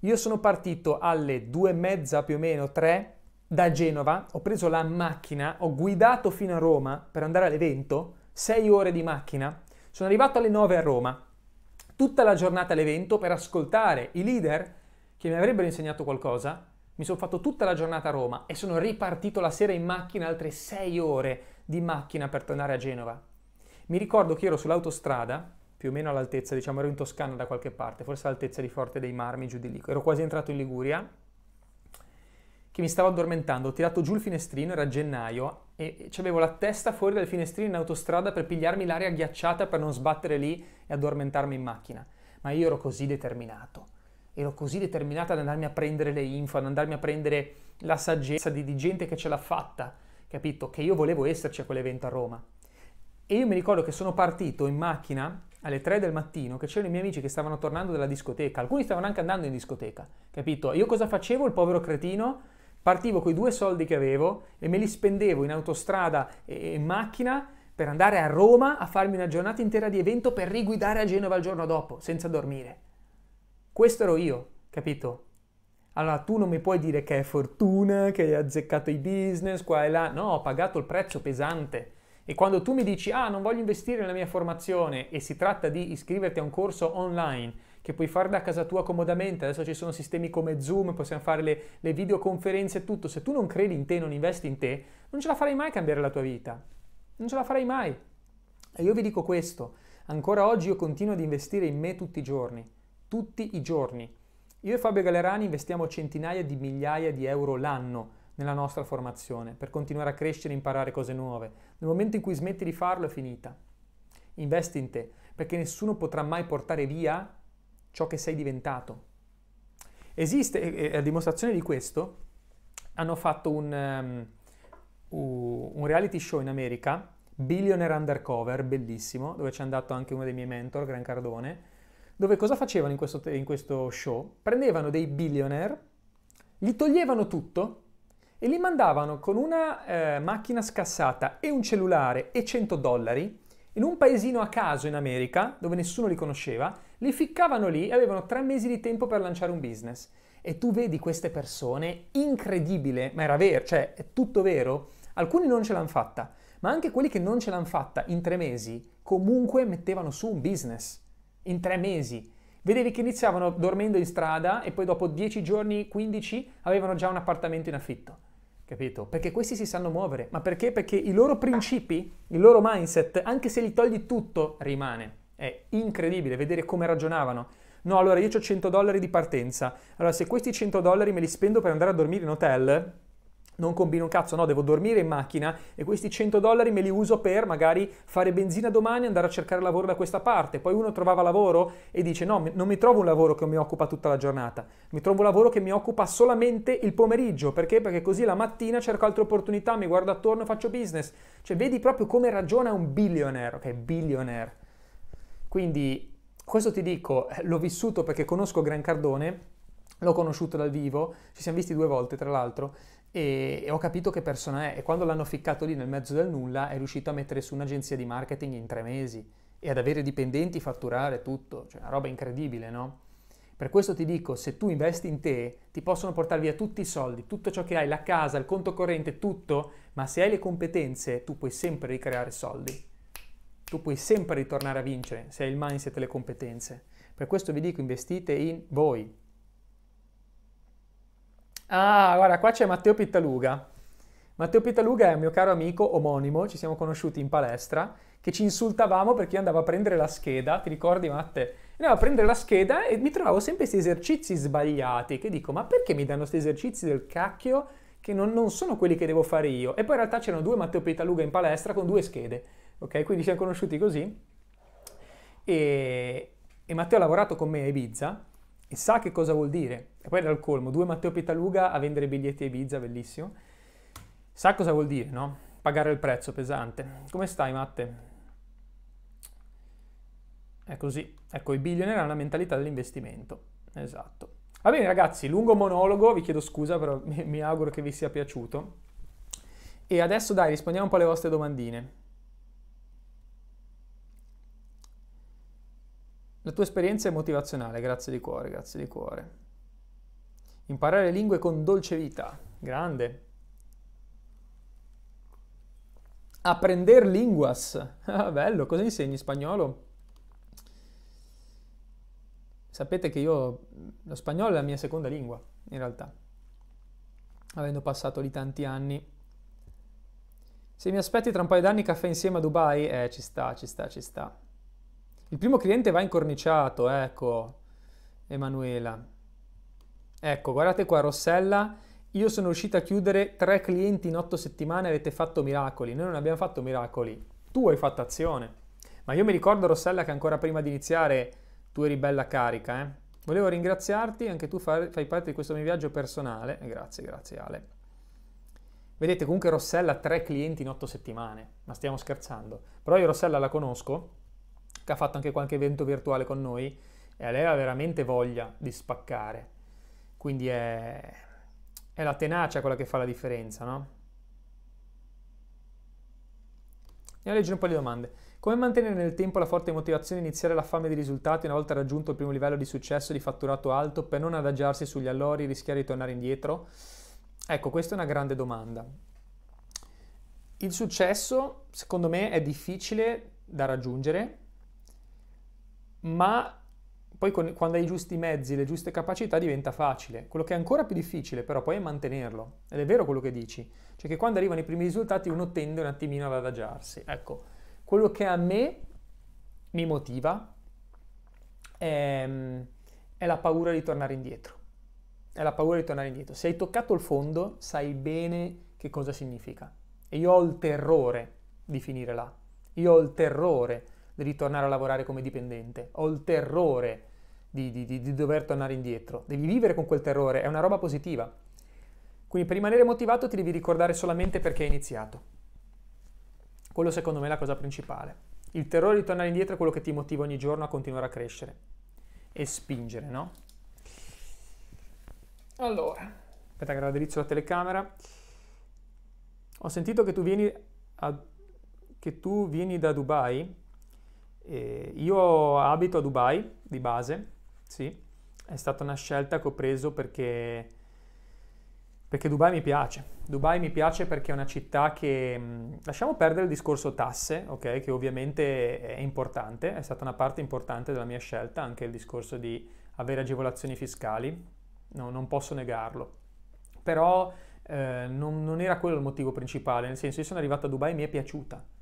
Io sono partito alle due e mezza più o meno, tre, da Genova, ho preso la macchina, ho guidato fino a Roma per andare all'evento, sei ore di macchina, sono arrivato alle 9 a Roma, tutta la giornata all'evento per ascoltare i leader che mi avrebbero insegnato qualcosa, mi sono fatto tutta la giornata a Roma e sono ripartito la sera in macchina altre sei ore di macchina per tornare a Genova. Mi ricordo che ero sull'autostrada più o meno all'altezza, diciamo ero in Toscana da qualche parte, forse all'altezza di Forte dei Marmi, giù di lì. Ero quasi entrato in Liguria, che mi stavo addormentando, ho tirato giù il finestrino, era gennaio, e avevo la testa fuori dal finestrino in autostrada per pigliarmi l'aria ghiacciata per non sbattere lì e addormentarmi in macchina. Ma io ero così determinato, ero così determinato ad andarmi a prendere le info, ad andarmi a prendere la saggezza di, di gente che ce l'ha fatta, capito? Che io volevo esserci a quell'evento a Roma. E io mi ricordo che sono partito in macchina alle 3 del mattino che c'erano i miei amici che stavano tornando dalla discoteca, alcuni stavano anche andando in discoteca, capito? Io cosa facevo, il povero cretino? Partivo con i due soldi che avevo e me li spendevo in autostrada e in macchina per andare a Roma a farmi una giornata intera di evento per riguidare a Genova il giorno dopo, senza dormire. Questo ero io, capito? Allora tu non mi puoi dire che è fortuna, che hai azzeccato i business, qua e là. No, ho pagato il prezzo pesante. E quando tu mi dici, ah, non voglio investire nella mia formazione e si tratta di iscriverti a un corso online che puoi fare da casa tua comodamente, adesso ci sono sistemi come Zoom, possiamo fare le, le videoconferenze e tutto, se tu non credi in te, non investi in te, non ce la farai mai cambiare la tua vita, non ce la farai mai. E io vi dico questo, ancora oggi io continuo ad investire in me tutti i giorni, tutti i giorni. Io e Fabio Galerani investiamo centinaia di migliaia di euro l'anno nella nostra formazione per continuare a crescere e imparare cose nuove. Nel momento in cui smetti di farlo è finita. Investi in te, perché nessuno potrà mai portare via ciò che sei diventato. Esiste, e a dimostrazione di questo, hanno fatto un, um, un reality show in America, Billionaire Undercover, bellissimo, dove c'è andato anche uno dei miei mentor, Gran Cardone, dove cosa facevano in questo, in questo show? Prendevano dei billionaire, gli toglievano tutto e li mandavano con una eh, macchina scassata e un cellulare e 100 dollari in un paesino a caso in America, dove nessuno li conosceva, li ficcavano lì e avevano tre mesi di tempo per lanciare un business. E tu vedi queste persone, incredibile, ma era vero, cioè è tutto vero, alcuni non ce l'hanno fatta, ma anche quelli che non ce l'hanno fatta in tre mesi comunque mettevano su un business. In tre mesi. Vedevi che iniziavano dormendo in strada e poi dopo 10 giorni, 15, avevano già un appartamento in affitto. Capito? Perché questi si sanno muovere. Ma perché? Perché i loro principi, il loro mindset, anche se li togli tutto, rimane. È incredibile vedere come ragionavano. No, allora io ho 100 dollari di partenza. Allora se questi 100 dollari me li spendo per andare a dormire in hotel, non combino un cazzo, no, devo dormire in macchina e questi 100 dollari me li uso per magari fare benzina domani e andare a cercare lavoro da questa parte. Poi uno trovava lavoro e dice no, non mi trovo un lavoro che mi occupa tutta la giornata, mi trovo un lavoro che mi occupa solamente il pomeriggio. Perché? Perché così la mattina cerco altre opportunità, mi guardo attorno e faccio business. Cioè vedi proprio come ragiona un billionaire, ok? Billionaire. Quindi questo ti dico, eh, l'ho vissuto perché conosco Gran Cardone, l'ho conosciuto dal vivo, ci siamo visti due volte tra l'altro e, e, ho capito che persona è. E quando l'hanno ficcato lì nel mezzo del nulla è riuscito a mettere su un'agenzia di marketing in tre mesi e ad avere dipendenti, fatturare tutto, cioè una roba incredibile, no? Per questo ti dico, se tu investi in te, ti possono portare via tutti i soldi, tutto ciò che hai, la casa, il conto corrente, tutto, ma se hai le competenze, tu puoi sempre ricreare soldi. Tu puoi sempre ritornare a vincere se hai il mindset e le competenze. Per questo vi dico, investite in voi, Ah, guarda, qua c'è Matteo Pittaluga. Matteo Pittaluga è un mio caro amico omonimo, ci siamo conosciuti in palestra, che ci insultavamo perché io andavo a prendere la scheda, ti ricordi Matte? Andavo a prendere la scheda e mi trovavo sempre questi esercizi sbagliati, che dico, ma perché mi danno questi esercizi del cacchio che non, non, sono quelli che devo fare io? E poi in realtà c'erano due Matteo Pittaluga in palestra con due schede, ok? Quindi ci siamo conosciuti così. E, e Matteo ha lavorato con me a Ibiza e sa che cosa vuol dire. E poi dal colmo, due Matteo Pitaluga a vendere biglietti a Ibiza, bellissimo. Sa cosa vuol dire, no? Pagare il prezzo pesante. Come stai, Matte? È così. Ecco, i billionaire hanno la mentalità dell'investimento. Esatto. Va bene, ragazzi, lungo monologo, vi chiedo scusa, però mi auguro che vi sia piaciuto. E adesso dai, rispondiamo un po' alle vostre domandine. La tua esperienza è motivazionale, grazie di cuore, grazie di cuore. Imparare lingue con dolce vita, grande. Aprender linguas, [LAUGHS] ah, bello, cosa insegni spagnolo? Sapete che io, lo spagnolo è la mia seconda lingua, in realtà, avendo passato lì tanti anni. Se mi aspetti tra un paio d'anni caffè insieme a Dubai, eh, ci sta, ci sta, ci sta. Il primo cliente va incorniciato, ecco, Emanuela. Ecco, guardate qua, Rossella, io sono riuscita a chiudere tre clienti in otto settimane, avete fatto miracoli. Noi non abbiamo fatto miracoli, tu hai fatto azione. Ma io mi ricordo, Rossella, che ancora prima di iniziare tu eri bella carica, eh? Volevo ringraziarti, anche tu fai, parte di questo mio viaggio personale. Grazie, grazie Ale. Vedete, comunque Rossella tre clienti in otto settimane, ma stiamo scherzando. Però io Rossella la conosco che ha fatto anche qualche evento virtuale con noi e lei ha veramente voglia di spaccare. Quindi è, è la tenacia quella che fa la differenza, no? Andiamo a leggere un po' di domande. Come mantenere nel tempo la forte motivazione di iniziare la fame di risultati una volta raggiunto il primo livello di successo e di fatturato alto per non adagiarsi sugli allori e rischiare di tornare indietro? Ecco, questa è una grande domanda. Il successo, secondo me, è difficile da raggiungere ma poi con, quando hai i giusti mezzi, le giuste capacità diventa facile. Quello che è ancora più difficile però poi è mantenerlo. Ed è vero quello che dici. Cioè che quando arrivano i primi risultati uno tende un attimino ad adagiarsi. Ecco, quello che a me mi motiva è, è la paura di tornare indietro. È la paura di tornare indietro. Se hai toccato il fondo sai bene che cosa significa. E io ho il terrore di finire là. Io ho il terrore di ritornare a lavorare come dipendente. Ho il terrore di, di, di, dover tornare indietro. Devi vivere con quel terrore, è una roba positiva. Quindi per rimanere motivato ti devi ricordare solamente perché hai iniziato. Quello secondo me è la cosa principale. Il terrore di tornare indietro è quello che ti motiva ogni giorno a continuare a crescere e spingere, no? Allora, aspetta che raddrizzo la telecamera. Ho sentito che tu vieni, a, che tu vieni da Dubai e io abito a Dubai di base, sì, è stata una scelta che ho preso perché, perché Dubai mi piace. Dubai mi piace perché è una città che, lasciamo perdere il discorso tasse, ok, che ovviamente è importante, è stata una parte importante della mia scelta, anche il discorso di avere agevolazioni fiscali, no, non posso negarlo. Però eh, non, non era quello il motivo principale, nel senso io sono arrivato a Dubai e mi è piaciuta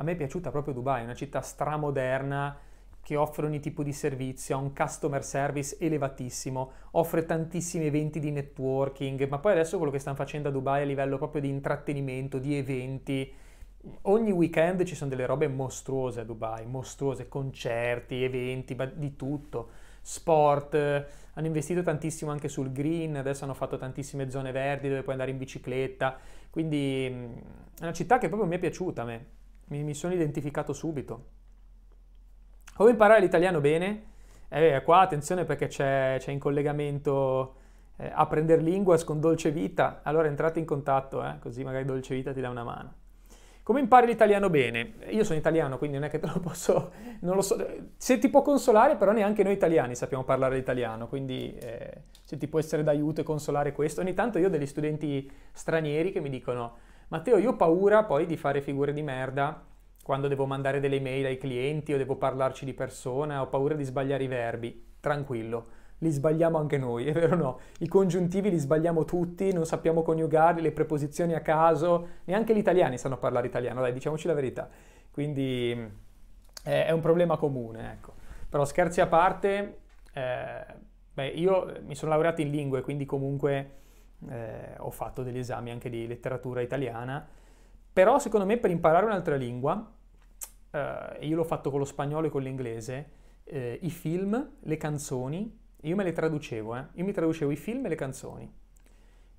a me è piaciuta proprio Dubai, una città stramoderna che offre ogni tipo di servizio, ha un customer service elevatissimo, offre tantissimi eventi di networking, ma poi adesso quello che stanno facendo a Dubai a livello proprio di intrattenimento, di eventi, ogni weekend ci sono delle robe mostruose a Dubai, mostruose, concerti, eventi, di tutto, sport, hanno investito tantissimo anche sul green, adesso hanno fatto tantissime zone verdi dove puoi andare in bicicletta, quindi è una città che proprio mi è piaciuta a me mi, mi sono identificato subito. Come imparare l'italiano bene? Eh, qua attenzione perché c'è, c'è in collegamento eh, Apprender Linguas con Dolce Vita, allora entrate in contatto, eh, così magari Dolce Vita ti dà una mano. Come impari l'italiano bene? Io sono italiano, quindi non è che te lo [LAUGHS] posso... Non lo so, se ti può consolare, però neanche noi italiani sappiamo parlare l'italiano, quindi eh, se ti può essere d'aiuto e consolare questo. Ogni tanto io ho degli studenti stranieri che mi dicono Matteo, io ho paura poi di fare figure di merda quando devo mandare delle mail ai clienti o devo parlarci di persona, ho paura di sbagliare i verbi. Tranquillo, li sbagliamo anche noi, [LAUGHS] è vero o no? I congiuntivi li sbagliamo tutti, non sappiamo coniugarli, le preposizioni a caso, neanche gli italiani sanno parlare italiano, dai, diciamoci la verità. Quindi eh, è un problema comune, ecco. Però scherzi a parte, eh, beh, io mi sono laureato in lingue, quindi comunque eh, ho fatto degli esami anche di letteratura italiana, però secondo me per imparare un'altra lingua, eh, io l'ho fatto con lo spagnolo e con l'inglese, eh, i film, le canzoni, io me le traducevo, eh. io mi traducevo i film e le canzoni.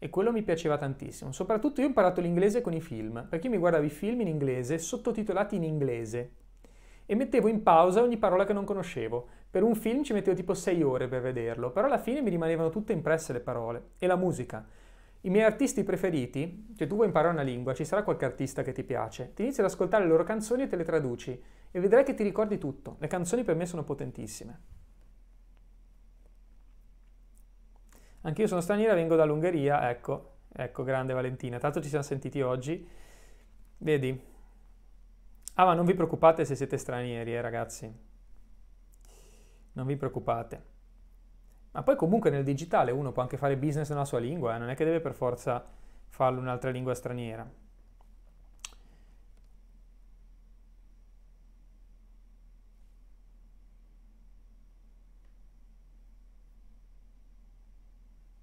E quello mi piaceva tantissimo. Soprattutto io ho imparato l'inglese con i film, perché io mi guardavo i film in inglese, sottotitolati in inglese, e mettevo in pausa ogni parola che non conoscevo. Per un film ci mettevo tipo 6 ore per vederlo, però alla fine mi rimanevano tutte impresse le parole. E la musica. I miei artisti preferiti, se tu vuoi imparare una lingua, ci sarà qualche artista che ti piace, ti inizi ad ascoltare le loro canzoni e te le traduci e vedrai che ti ricordi tutto. Le canzoni per me sono potentissime. Anch'io sono straniera, vengo dall'Ungheria, ecco, ecco, grande Valentina. Tanto ci siamo sentiti oggi. Vedi, Ah, ma non vi preoccupate se siete stranieri, eh, ragazzi. Non vi preoccupate. Ma poi comunque nel digitale uno può anche fare business nella sua lingua, eh? non è che deve per forza farlo in un'altra lingua straniera.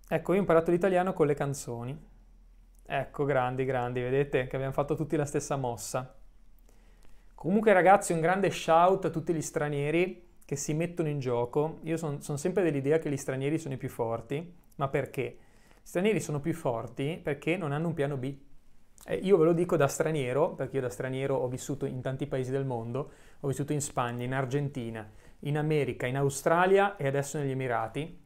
Ecco, io ho imparato l'italiano con le canzoni. Ecco, grandi, grandi, vedete che abbiamo fatto tutti la stessa mossa. Comunque ragazzi un grande shout a tutti gli stranieri che si mettono in gioco. Io sono son sempre dell'idea che gli stranieri sono i più forti, ma perché? Gli stranieri sono più forti perché non hanno un piano B. Eh, io ve lo dico da straniero, perché io da straniero ho vissuto in tanti paesi del mondo, ho vissuto in Spagna, in Argentina, in America, in Australia e adesso negli Emirati.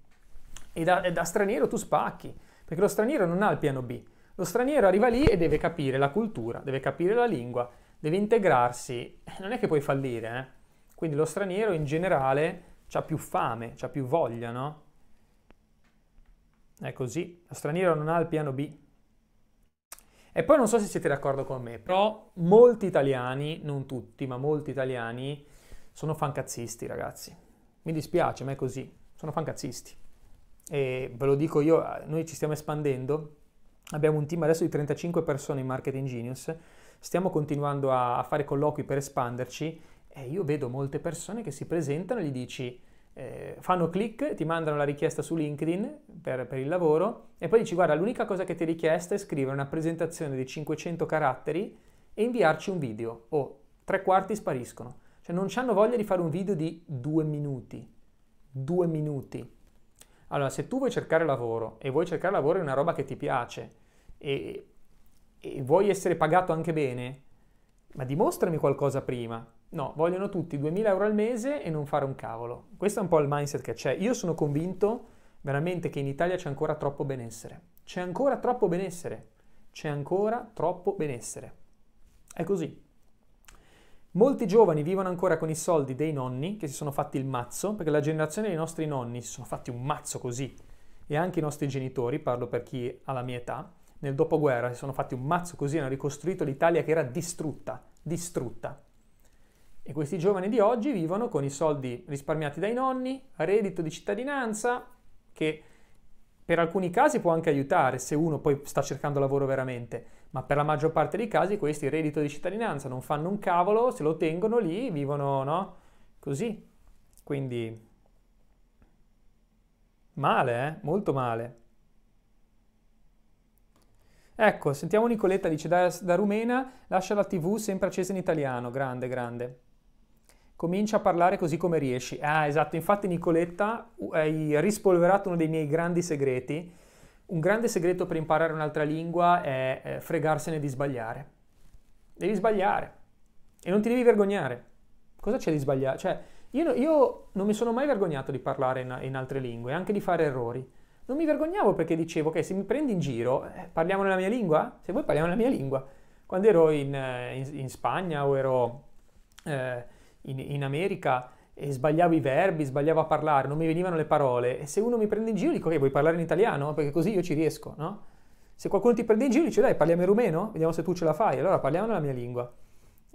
E da, e da straniero tu spacchi, perché lo straniero non ha il piano B. Lo straniero arriva lì e deve capire la cultura, deve capire la lingua, deve integrarsi, non è che puoi fallire, eh? Quindi lo straniero in generale ha più fame, ha più voglia, no? È così, lo straniero non ha il piano B. E poi non so se siete d'accordo con me, però molti italiani, non tutti, ma molti italiani sono fancazzisti, ragazzi. Mi dispiace, ma è così. Sono fancazzisti. E ve lo dico io, noi ci stiamo espandendo. Abbiamo un team adesso di 35 persone in Marketing Genius. Stiamo continuando a, fare colloqui per espanderci e io vedo molte persone che si presentano gli dici eh, fanno click, ti mandano la richiesta su LinkedIn per, per, il lavoro e poi dici guarda l'unica cosa che ti è richiesta è scrivere una presentazione di 500 caratteri e inviarci un video o tre quarti spariscono. Cioè non hanno voglia di fare un video di due minuti. Due minuti. Allora se tu vuoi cercare lavoro e vuoi cercare lavoro in una roba che ti piace e, e vuoi essere pagato anche bene, ma dimostrami qualcosa prima. No, vogliono tutti 2000 euro al mese e non fare un cavolo. Questo è un po' il mindset che c'è. Io sono convinto veramente che in Italia c'è ancora troppo benessere. C'è ancora troppo benessere. C'è ancora troppo benessere. È così. Molti giovani vivono ancora con i soldi dei nonni che si sono fatti il mazzo, perché la generazione dei nostri nonni si sono fatti un mazzo così, e anche i nostri genitori, parlo per chi ha la mia età, nel dopoguerra si sono fatti un mazzo così, hanno ricostruito l'Italia che era distrutta, distrutta. E questi giovani di oggi vivono con i soldi risparmiati dai nonni, reddito di cittadinanza, che per alcuni casi può anche aiutare se uno poi sta cercando lavoro veramente, ma per la maggior parte dei casi questi reddito di cittadinanza non fanno un cavolo, se lo tengono lì, vivono, no? Così. Quindi male, eh? Molto male. Ecco, sentiamo Nicoletta, dice da, da rumena, lascia la tv sempre accesa in italiano, grande, grande. Comincia a parlare così come riesci. Ah, esatto, infatti Nicoletta hai rispolverato uno dei miei grandi segreti. Un grande segreto per imparare un'altra lingua è eh, fregarsene di sbagliare. Devi sbagliare e non ti devi vergognare. Cosa c'è di sbagliare? Cioè, io, io non mi sono mai vergognato di parlare in, in altre lingue, anche di fare errori non mi vergognavo perché dicevo, ok, se mi prendi in giro, eh, parliamo nella mia lingua? Se vuoi parliamo nella mia lingua. Quando ero in, eh, in, in Spagna o ero eh, in, in, America e sbagliavo i verbi, sbagliavo a parlare, non mi venivano le parole, e se uno mi prende in giro dico, ok, vuoi parlare in italiano? Perché così io ci riesco, no? Se qualcuno ti prende in giro dice, dai, parliamo in rumeno? Vediamo se tu ce la fai. Allora parliamo nella mia lingua.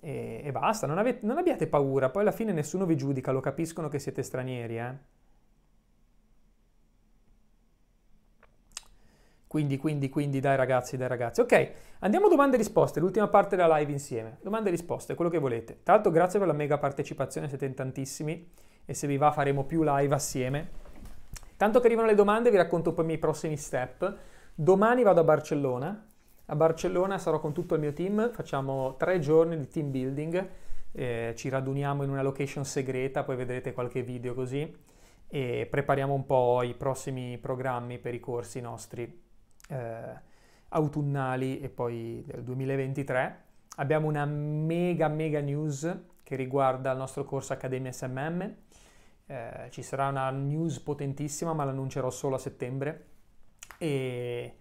E, e basta, non, avete, non abbiate paura, poi alla fine nessuno vi giudica, lo capiscono che siete stranieri, eh. Quindi, quindi, quindi, dai ragazzi, dai ragazzi. Ok, andiamo a domande e risposte, l'ultima parte della live insieme. Domande e risposte, quello che volete. Tra l'altro grazie per la mega partecipazione, siete in tantissimi e se vi va faremo più live assieme. Tanto che arrivano le domande vi racconto poi i miei prossimi step. Domani vado a Barcellona. A Barcellona sarò con tutto il mio team, facciamo tre giorni di team building, eh, ci raduniamo in una location segreta, poi vedrete qualche video così e prepariamo un po' i prossimi programmi per i corsi nostri eh, autunnali e poi del 2023. Abbiamo una mega mega news che riguarda il nostro corso Accademia SMM. Eh, ci sarà una news potentissima, ma l'annuncerò solo a settembre. E,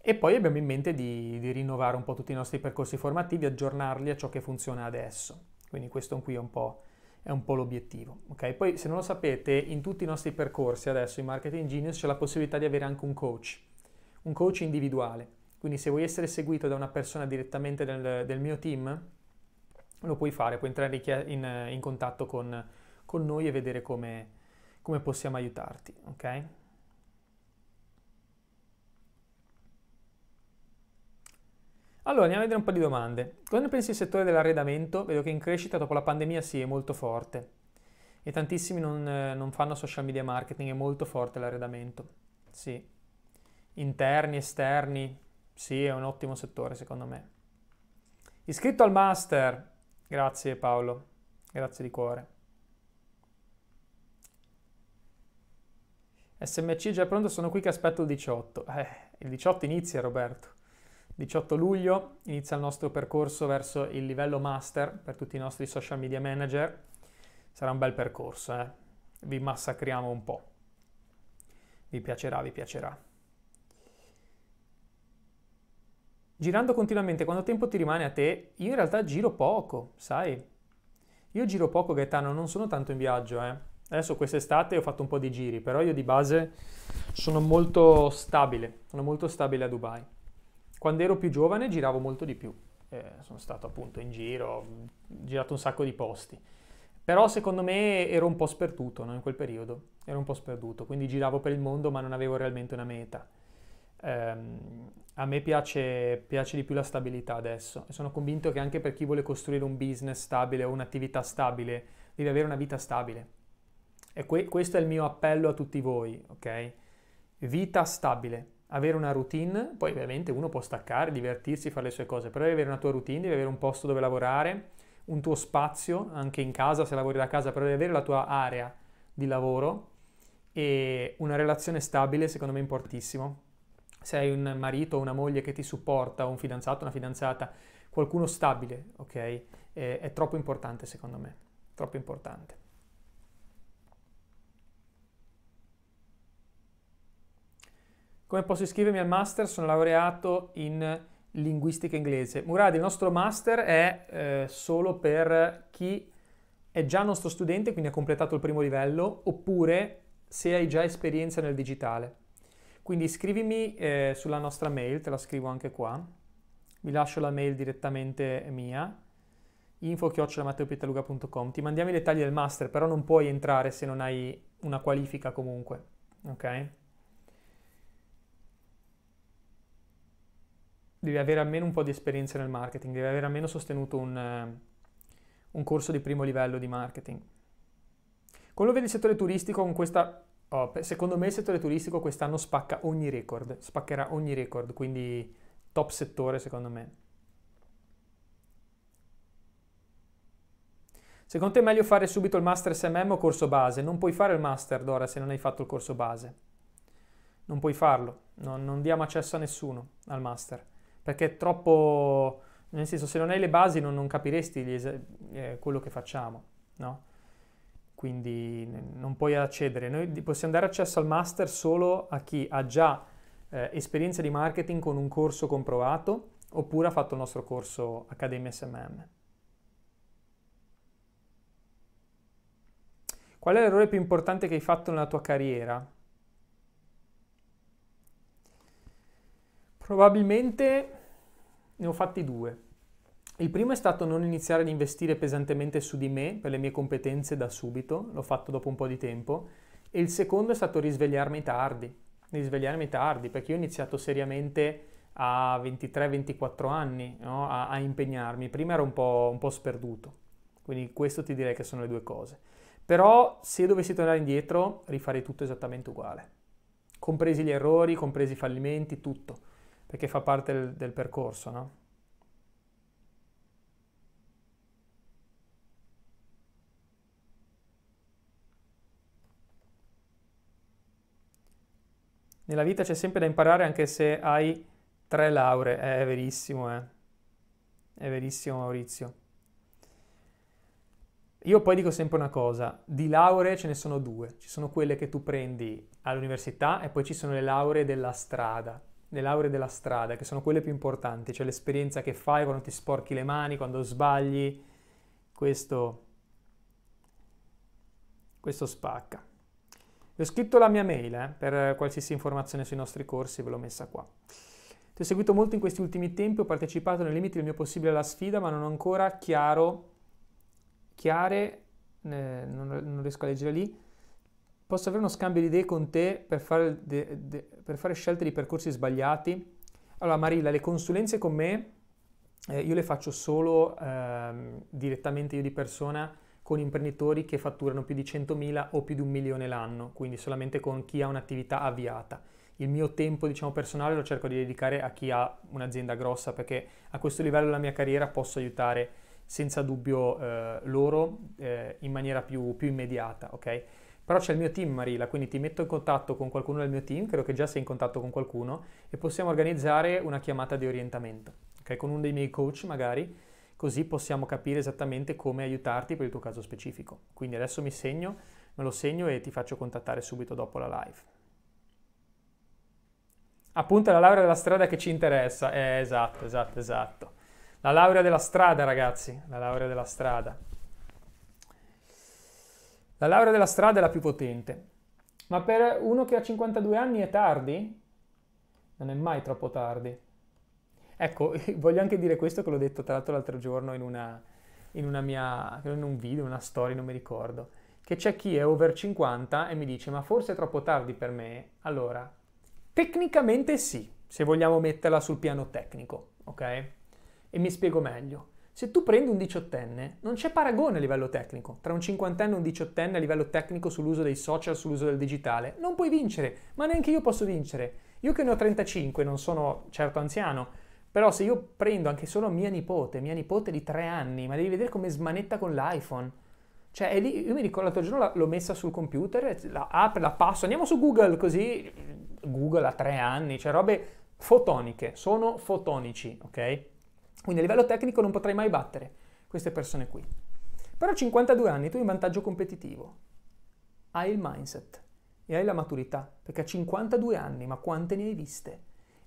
e poi abbiamo in mente di, di, rinnovare un po' tutti i nostri percorsi formativi, aggiornarli a ciò che funziona adesso. Quindi questo qui è un po', è un po l'obiettivo. Okay? Poi se non lo sapete, in tutti i nostri percorsi adesso in Marketing Genius c'è la possibilità di avere anche un coach un coach individuale. Quindi se vuoi essere seguito da una persona direttamente del, del mio team, lo puoi fare, puoi entrare in, in contatto con, con, noi e vedere come, come possiamo aiutarti. Ok? Allora, andiamo a vedere un po' di domande. Cosa ne pensi del settore dell'arredamento? Vedo che in crescita dopo la pandemia sì, è molto forte. E tantissimi non, non fanno social media marketing, è molto forte l'arredamento. Sì interni, esterni, sì, è un ottimo settore secondo me. Iscritto al master, grazie Paolo, grazie di cuore. SMC già pronto, sono qui che aspetto il 18. Eh, il 18 inizia Roberto. 18 luglio inizia il nostro percorso verso il livello master per tutti i nostri social media manager. Sarà un bel percorso, eh? vi massacriamo un po'. Vi piacerà, vi piacerà. Girando continuamente, quanto tempo ti rimane a te? Io in realtà giro poco, sai? Io giro poco, Gaetano, non sono tanto in viaggio, eh. Adesso quest'estate ho fatto un po' di giri, però io di base sono molto stabile, sono molto stabile a Dubai. Quando ero più giovane giravo molto di più, eh, sono stato appunto in giro, ho girato un sacco di posti. Però secondo me ero un po' sperduto no? in quel periodo, ero un po' sperduto, quindi giravo per il mondo ma non avevo realmente una meta. Um, a me piace, piace, di più la stabilità adesso e sono convinto che anche per chi vuole costruire un business stabile o un'attività stabile, deve avere una vita stabile. E que- questo è il mio appello a tutti voi, ok? Vita stabile, avere una routine, poi ovviamente uno può staccare, divertirsi, fare le sue cose, però devi avere una tua routine, devi avere un posto dove lavorare, un tuo spazio, anche in casa, se lavori da casa, però devi avere la tua area di lavoro e una relazione stabile, secondo me è importantissimo. Se hai un marito o una moglie che ti supporta, o un fidanzato, una fidanzata, qualcuno stabile, ok? È, è troppo importante secondo me, troppo importante. Come posso iscrivermi al master? Sono laureato in linguistica inglese. Murad, il nostro master è eh, solo per chi è già nostro studente, quindi ha completato il primo livello, oppure se hai già esperienza nel digitale. Quindi scrivimi eh, sulla nostra mail, te la scrivo anche qua, vi lascio la mail direttamente mia, info-matteopitaluga.com, ti mandiamo i dettagli del master, però non puoi entrare se non hai una qualifica comunque, ok? devi avere almeno un po' di esperienza nel marketing, devi avere almeno sostenuto un, un corso di primo livello di marketing. Come lo vedi il settore turistico con questa... Oh, secondo me il settore turistico quest'anno spacca ogni record, spaccherà ogni record, quindi top settore secondo me. Secondo te è meglio fare subito il master SMM o corso base? Non puoi fare il master Dora se non hai fatto il corso base. Non puoi farlo, non, non diamo accesso a nessuno al master perché è troppo, nel senso se non hai le basi non, non capiresti es- eh, quello che facciamo, no? Quindi non puoi accedere. Noi possiamo dare accesso al master solo a chi ha già eh, esperienza di marketing con un corso comprovato oppure ha fatto il nostro corso Accademia SMM. Qual è l'errore più importante che hai fatto nella tua carriera? Probabilmente ne ho fatti due. Il primo è stato non iniziare ad investire pesantemente su di me per le mie competenze da subito, l'ho fatto dopo un po' di tempo, e il secondo è stato risvegliarmi tardi, risvegliarmi tardi, perché io ho iniziato seriamente a 23-24 anni no? a, a, impegnarmi, prima ero un po', un po' sperduto, quindi questo ti direi che sono le due cose. Però se dovessi tornare indietro rifarei tutto esattamente uguale, compresi gli errori, compresi i fallimenti, tutto perché fa parte del, del percorso, no? Nella vita c'è sempre da imparare anche se hai tre lauree, eh, è verissimo, eh. È verissimo Maurizio. Io poi dico sempre una cosa, di lauree ce ne sono due, ci sono quelle che tu prendi all'università e poi ci sono le lauree della strada le lauree della strada, che sono quelle più importanti, cioè l'esperienza che fai quando ti sporchi le mani, quando sbagli, questo, questo spacca. Vi ho scritto la mia mail eh, per qualsiasi informazione sui nostri corsi, ve l'ho messa qua. Ti ho seguito molto in questi ultimi tempi, ho partecipato nei limiti del mio possibile alla sfida, ma non ho ancora chiaro, chiare, eh, non, non riesco a leggere lì, Posso avere uno scambio di idee con te per fare, de, de, per fare scelte di percorsi sbagliati? Allora Marilla, le consulenze con me eh, io le faccio solo eh, direttamente io di persona con imprenditori che fatturano più di 100.000 o più di un milione l'anno, quindi solamente con chi ha un'attività avviata. Il mio tempo, diciamo, personale lo cerco di dedicare a chi ha un'azienda grossa perché a questo livello della mia carriera posso aiutare senza dubbio eh, loro eh, in maniera più, più immediata, ok? Però c'è il mio team Marila, quindi ti metto in contatto con qualcuno del mio team, credo che già sei in contatto con qualcuno, e possiamo organizzare una chiamata di orientamento, okay? con uno dei miei coach magari, così possiamo capire esattamente come aiutarti per il tuo caso specifico. Quindi adesso mi segno, me lo segno e ti faccio contattare subito dopo la live. Appunto è la laurea della strada che ci interessa, eh, esatto, esatto, esatto. La laurea della strada ragazzi, la laurea della strada. La laurea della strada è la più potente, ma per uno che ha 52 anni è tardi? Non è mai troppo tardi. Ecco, [LAUGHS] voglio anche dire questo che l'ho detto tra l'altro l'altro giorno in una, in, una mia, in un video, una storia, non mi ricordo, che c'è chi è over 50 e mi dice ma forse è troppo tardi per me. Allora, tecnicamente sì, se vogliamo metterla sul piano tecnico, ok? E mi spiego meglio. Se tu prendi un diciottenne, non c'è paragone a livello tecnico tra un cinquantenne e un diciottenne a livello tecnico sull'uso dei social, sull'uso del digitale. Non puoi vincere, ma neanche io posso vincere. Io che ne ho 35, non sono certo anziano, però se io prendo anche solo mia nipote, mia nipote di tre anni, ma devi vedere come smanetta con l'iPhone. Cioè, lì, io mi ricordo l'altro giorno l'ho messa sul computer, la apro, la passo, andiamo su Google così, Google ha tre anni, cioè robe fotoniche, sono fotonici, ok? Quindi a livello tecnico non potrai mai battere queste persone qui. Però a 52 anni tu hai un vantaggio competitivo. Hai il mindset e hai la maturità, perché a 52 anni, ma quante ne hai viste?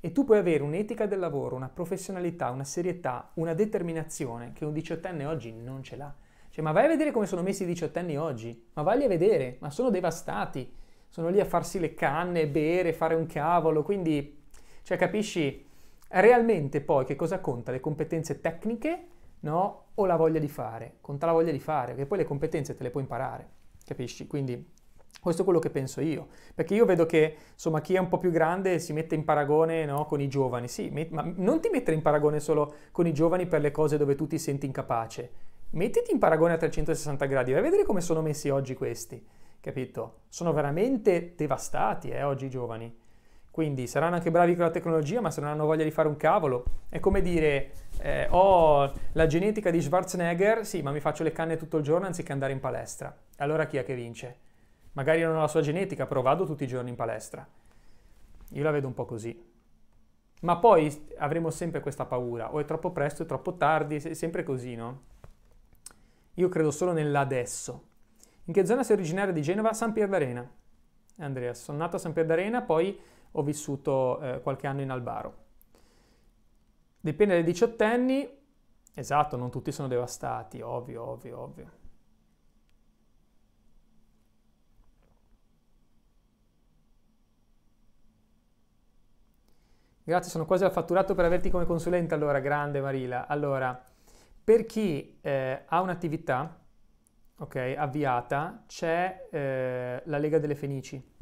E tu puoi avere un'etica del lavoro, una professionalità, una serietà, una determinazione che un diciottenne oggi non ce l'ha. Cioè, ma vai a vedere come sono messi i diciottenni oggi, ma vai a vedere, ma sono devastati, sono lì a farsi le canne, bere, fare un cavolo, quindi, cioè, capisci? Realmente poi che cosa conta? Le competenze tecniche, no? O la voglia di fare? Conta la voglia di fare, perché poi le competenze te le puoi imparare, capisci? Quindi questo è quello che penso io, perché io vedo che insomma chi è un po' più grande si mette in paragone no, con i giovani, sì, ma non ti mettere in paragone solo con i giovani per le cose dove tu ti senti incapace, mettiti in paragone a 360 gradi, vai a vedere come sono messi oggi questi, capito? Sono veramente devastati eh, oggi i giovani. Quindi saranno anche bravi con la tecnologia, ma se non hanno voglia di fare un cavolo, è come dire, eh, ho la genetica di Schwarzenegger, sì, ma mi faccio le canne tutto il giorno anziché andare in palestra. Allora chi è che vince? Magari non ho la sua genetica, però vado tutti i giorni in palestra. Io la vedo un po' così. Ma poi avremo sempre questa paura, o è troppo presto, è troppo tardi, è sempre così, no? Io credo solo nell'adesso. In che zona sei originario di Genova? San Pier d'Arena. Andrea, sono nato a San Pier d'Arena, poi ho vissuto eh, qualche anno in Albaro. Dipende dai diciottenni, esatto, non tutti sono devastati, ovvio, ovvio, ovvio. Grazie, sono quasi al fatturato per averti come consulente, allora, grande Marila. Allora, per chi eh, ha un'attività okay, avviata, c'è eh, la Lega delle Fenici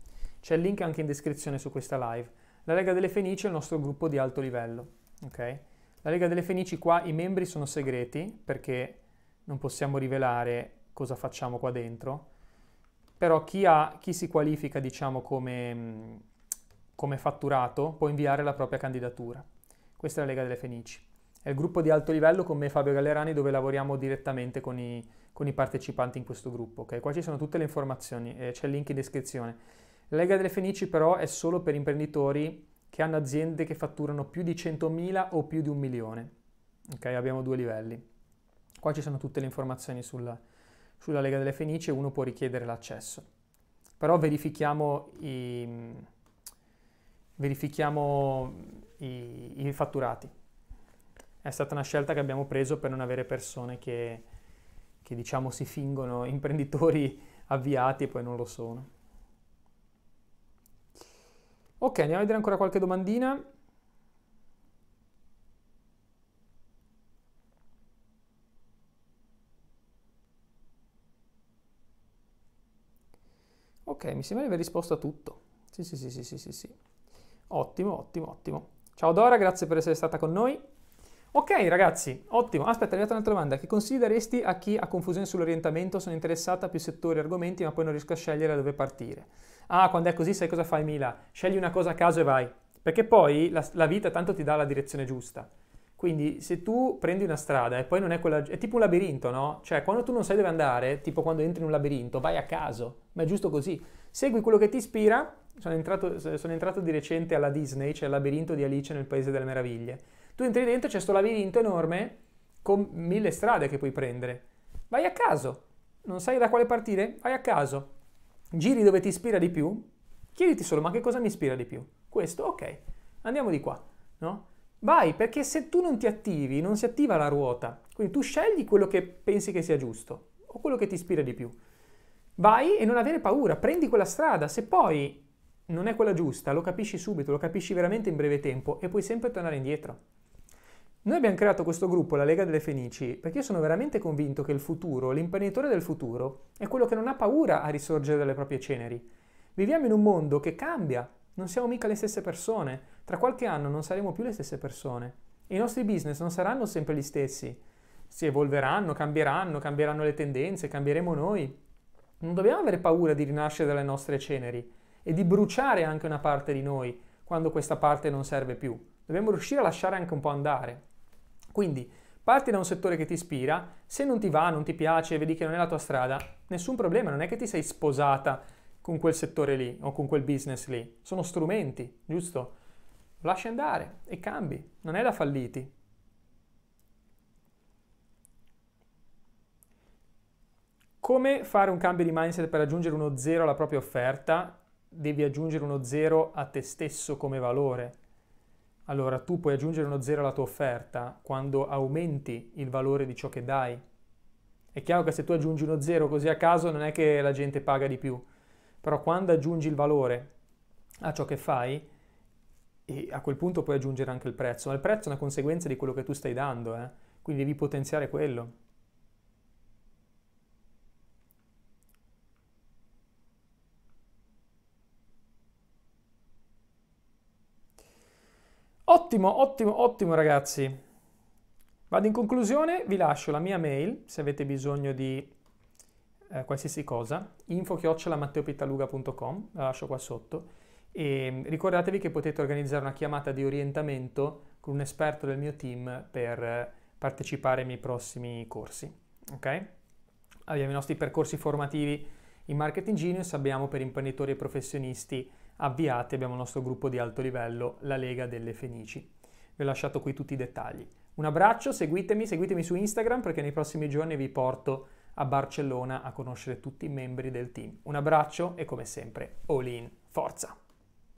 c'è il link anche in descrizione su questa live. La Lega delle Fenici è il nostro gruppo di alto livello. Okay? La Lega delle Fenici qua i membri sono segreti perché non possiamo rivelare cosa facciamo qua dentro, però chi, ha, chi si qualifica diciamo come, come fatturato può inviare la propria candidatura. Questa è la Lega delle Fenici. È il gruppo di alto livello con me Fabio Gallerani dove lavoriamo direttamente con i, con i partecipanti in questo gruppo. Okay? Qua ci sono tutte le informazioni, eh, c'è il link in descrizione. La Lega delle Fenici però è solo per imprenditori che hanno aziende che fatturano più di 100.000 o più di un milione. Ok, abbiamo due livelli. Qua ci sono tutte le informazioni sulla, sulla Lega delle Fenici e uno può richiedere l'accesso. Però verifichiamo i, verifichiamo i, i fatturati. È stata una scelta che abbiamo preso per non avere persone che, che diciamo si fingono [LAUGHS] imprenditori avviati e poi non lo sono. Ok, andiamo a vedere ancora qualche domandina. Ok, mi sembra di aver risposto a tutto. Sì, sì, sì, sì, sì, sì, sì. Ottimo, ottimo, ottimo. Ciao Dora, grazie per essere stata con noi. Ok ragazzi, ottimo. Aspetta, è arrivata un'altra domanda. Che consigli daresti a chi ha confusione sull'orientamento? Sono interessata a più settori e argomenti, ma poi non riesco a scegliere da dove partire. Ah, quando è così sai cosa fai Mila? Scegli una cosa a caso e vai. Perché poi la, la vita tanto ti dà la direzione giusta. Quindi se tu prendi una strada e poi non è quella... è tipo un labirinto, no? Cioè quando tu non sai dove andare, tipo quando entri in un labirinto, vai a caso, ma è giusto così. Segui quello che ti ispira. Sono entrato, sono entrato di recente alla Disney, c'è il labirinto di Alice nel Paese delle Meraviglie. Tu entri dentro, c'è questo labirinto enorme con mille strade che puoi prendere. Vai a caso. Non sai da quale partire? Vai a caso giri dove ti ispira di più, chiediti solo ma che cosa mi ispira di più? Questo, ok, andiamo di qua, no? Vai, perché se tu non ti attivi, non si attiva la ruota. Quindi tu scegli quello che pensi che sia giusto o quello che ti ispira di più. Vai e non avere paura, prendi quella strada. Se poi non è quella giusta, lo capisci subito, lo capisci veramente in breve tempo e puoi sempre tornare indietro. Noi abbiamo creato questo gruppo, la Lega delle Fenici, perché io sono veramente convinto che il futuro, l'imprenditore del futuro, è quello che non ha paura a risorgere dalle proprie ceneri. Viviamo in un mondo che cambia, non siamo mica le stesse persone, tra qualche anno non saremo più le stesse persone. I nostri business non saranno sempre gli stessi, si evolveranno, cambieranno, cambieranno le tendenze, cambieremo noi. Non dobbiamo avere paura di rinascere dalle nostre ceneri e di bruciare anche una parte di noi quando questa parte non serve più. Dobbiamo riuscire a lasciare anche un po' andare. Quindi parti da un settore che ti ispira, se non ti va, non ti piace, vedi che non è la tua strada, nessun problema, non è che ti sei sposata con quel settore lì o con quel business lì, sono strumenti, giusto? Lasci andare e cambi, non è da falliti. Come fare un cambio di mindset per aggiungere uno zero alla propria offerta? Devi aggiungere uno zero a te stesso come valore. Allora tu puoi aggiungere uno zero alla tua offerta quando aumenti il valore di ciò che dai. È chiaro che se tu aggiungi uno zero così a caso non è che la gente paga di più, però quando aggiungi il valore a ciò che fai, a quel punto puoi aggiungere anche il prezzo, ma il prezzo è una conseguenza di quello che tu stai dando, eh? quindi devi potenziare quello. Ottimo, ottimo, ottimo ragazzi. Vado in conclusione, vi lascio la mia mail se avete bisogno di eh, qualsiasi cosa, info-matteopitaluga.com, la lascio qua sotto e ricordatevi che potete organizzare una chiamata di orientamento con un esperto del mio team per partecipare ai miei prossimi corsi. Ok? Abbiamo i nostri percorsi formativi in Marketing Genius, abbiamo per imprenditori e professionisti avviati abbiamo il nostro gruppo di alto livello, la Lega delle Fenici. Vi ho lasciato qui tutti i dettagli. Un abbraccio, seguitemi, seguitemi su Instagram perché nei prossimi giorni vi porto a Barcellona a conoscere tutti i membri del team. Un abbraccio e come sempre, all in, forza!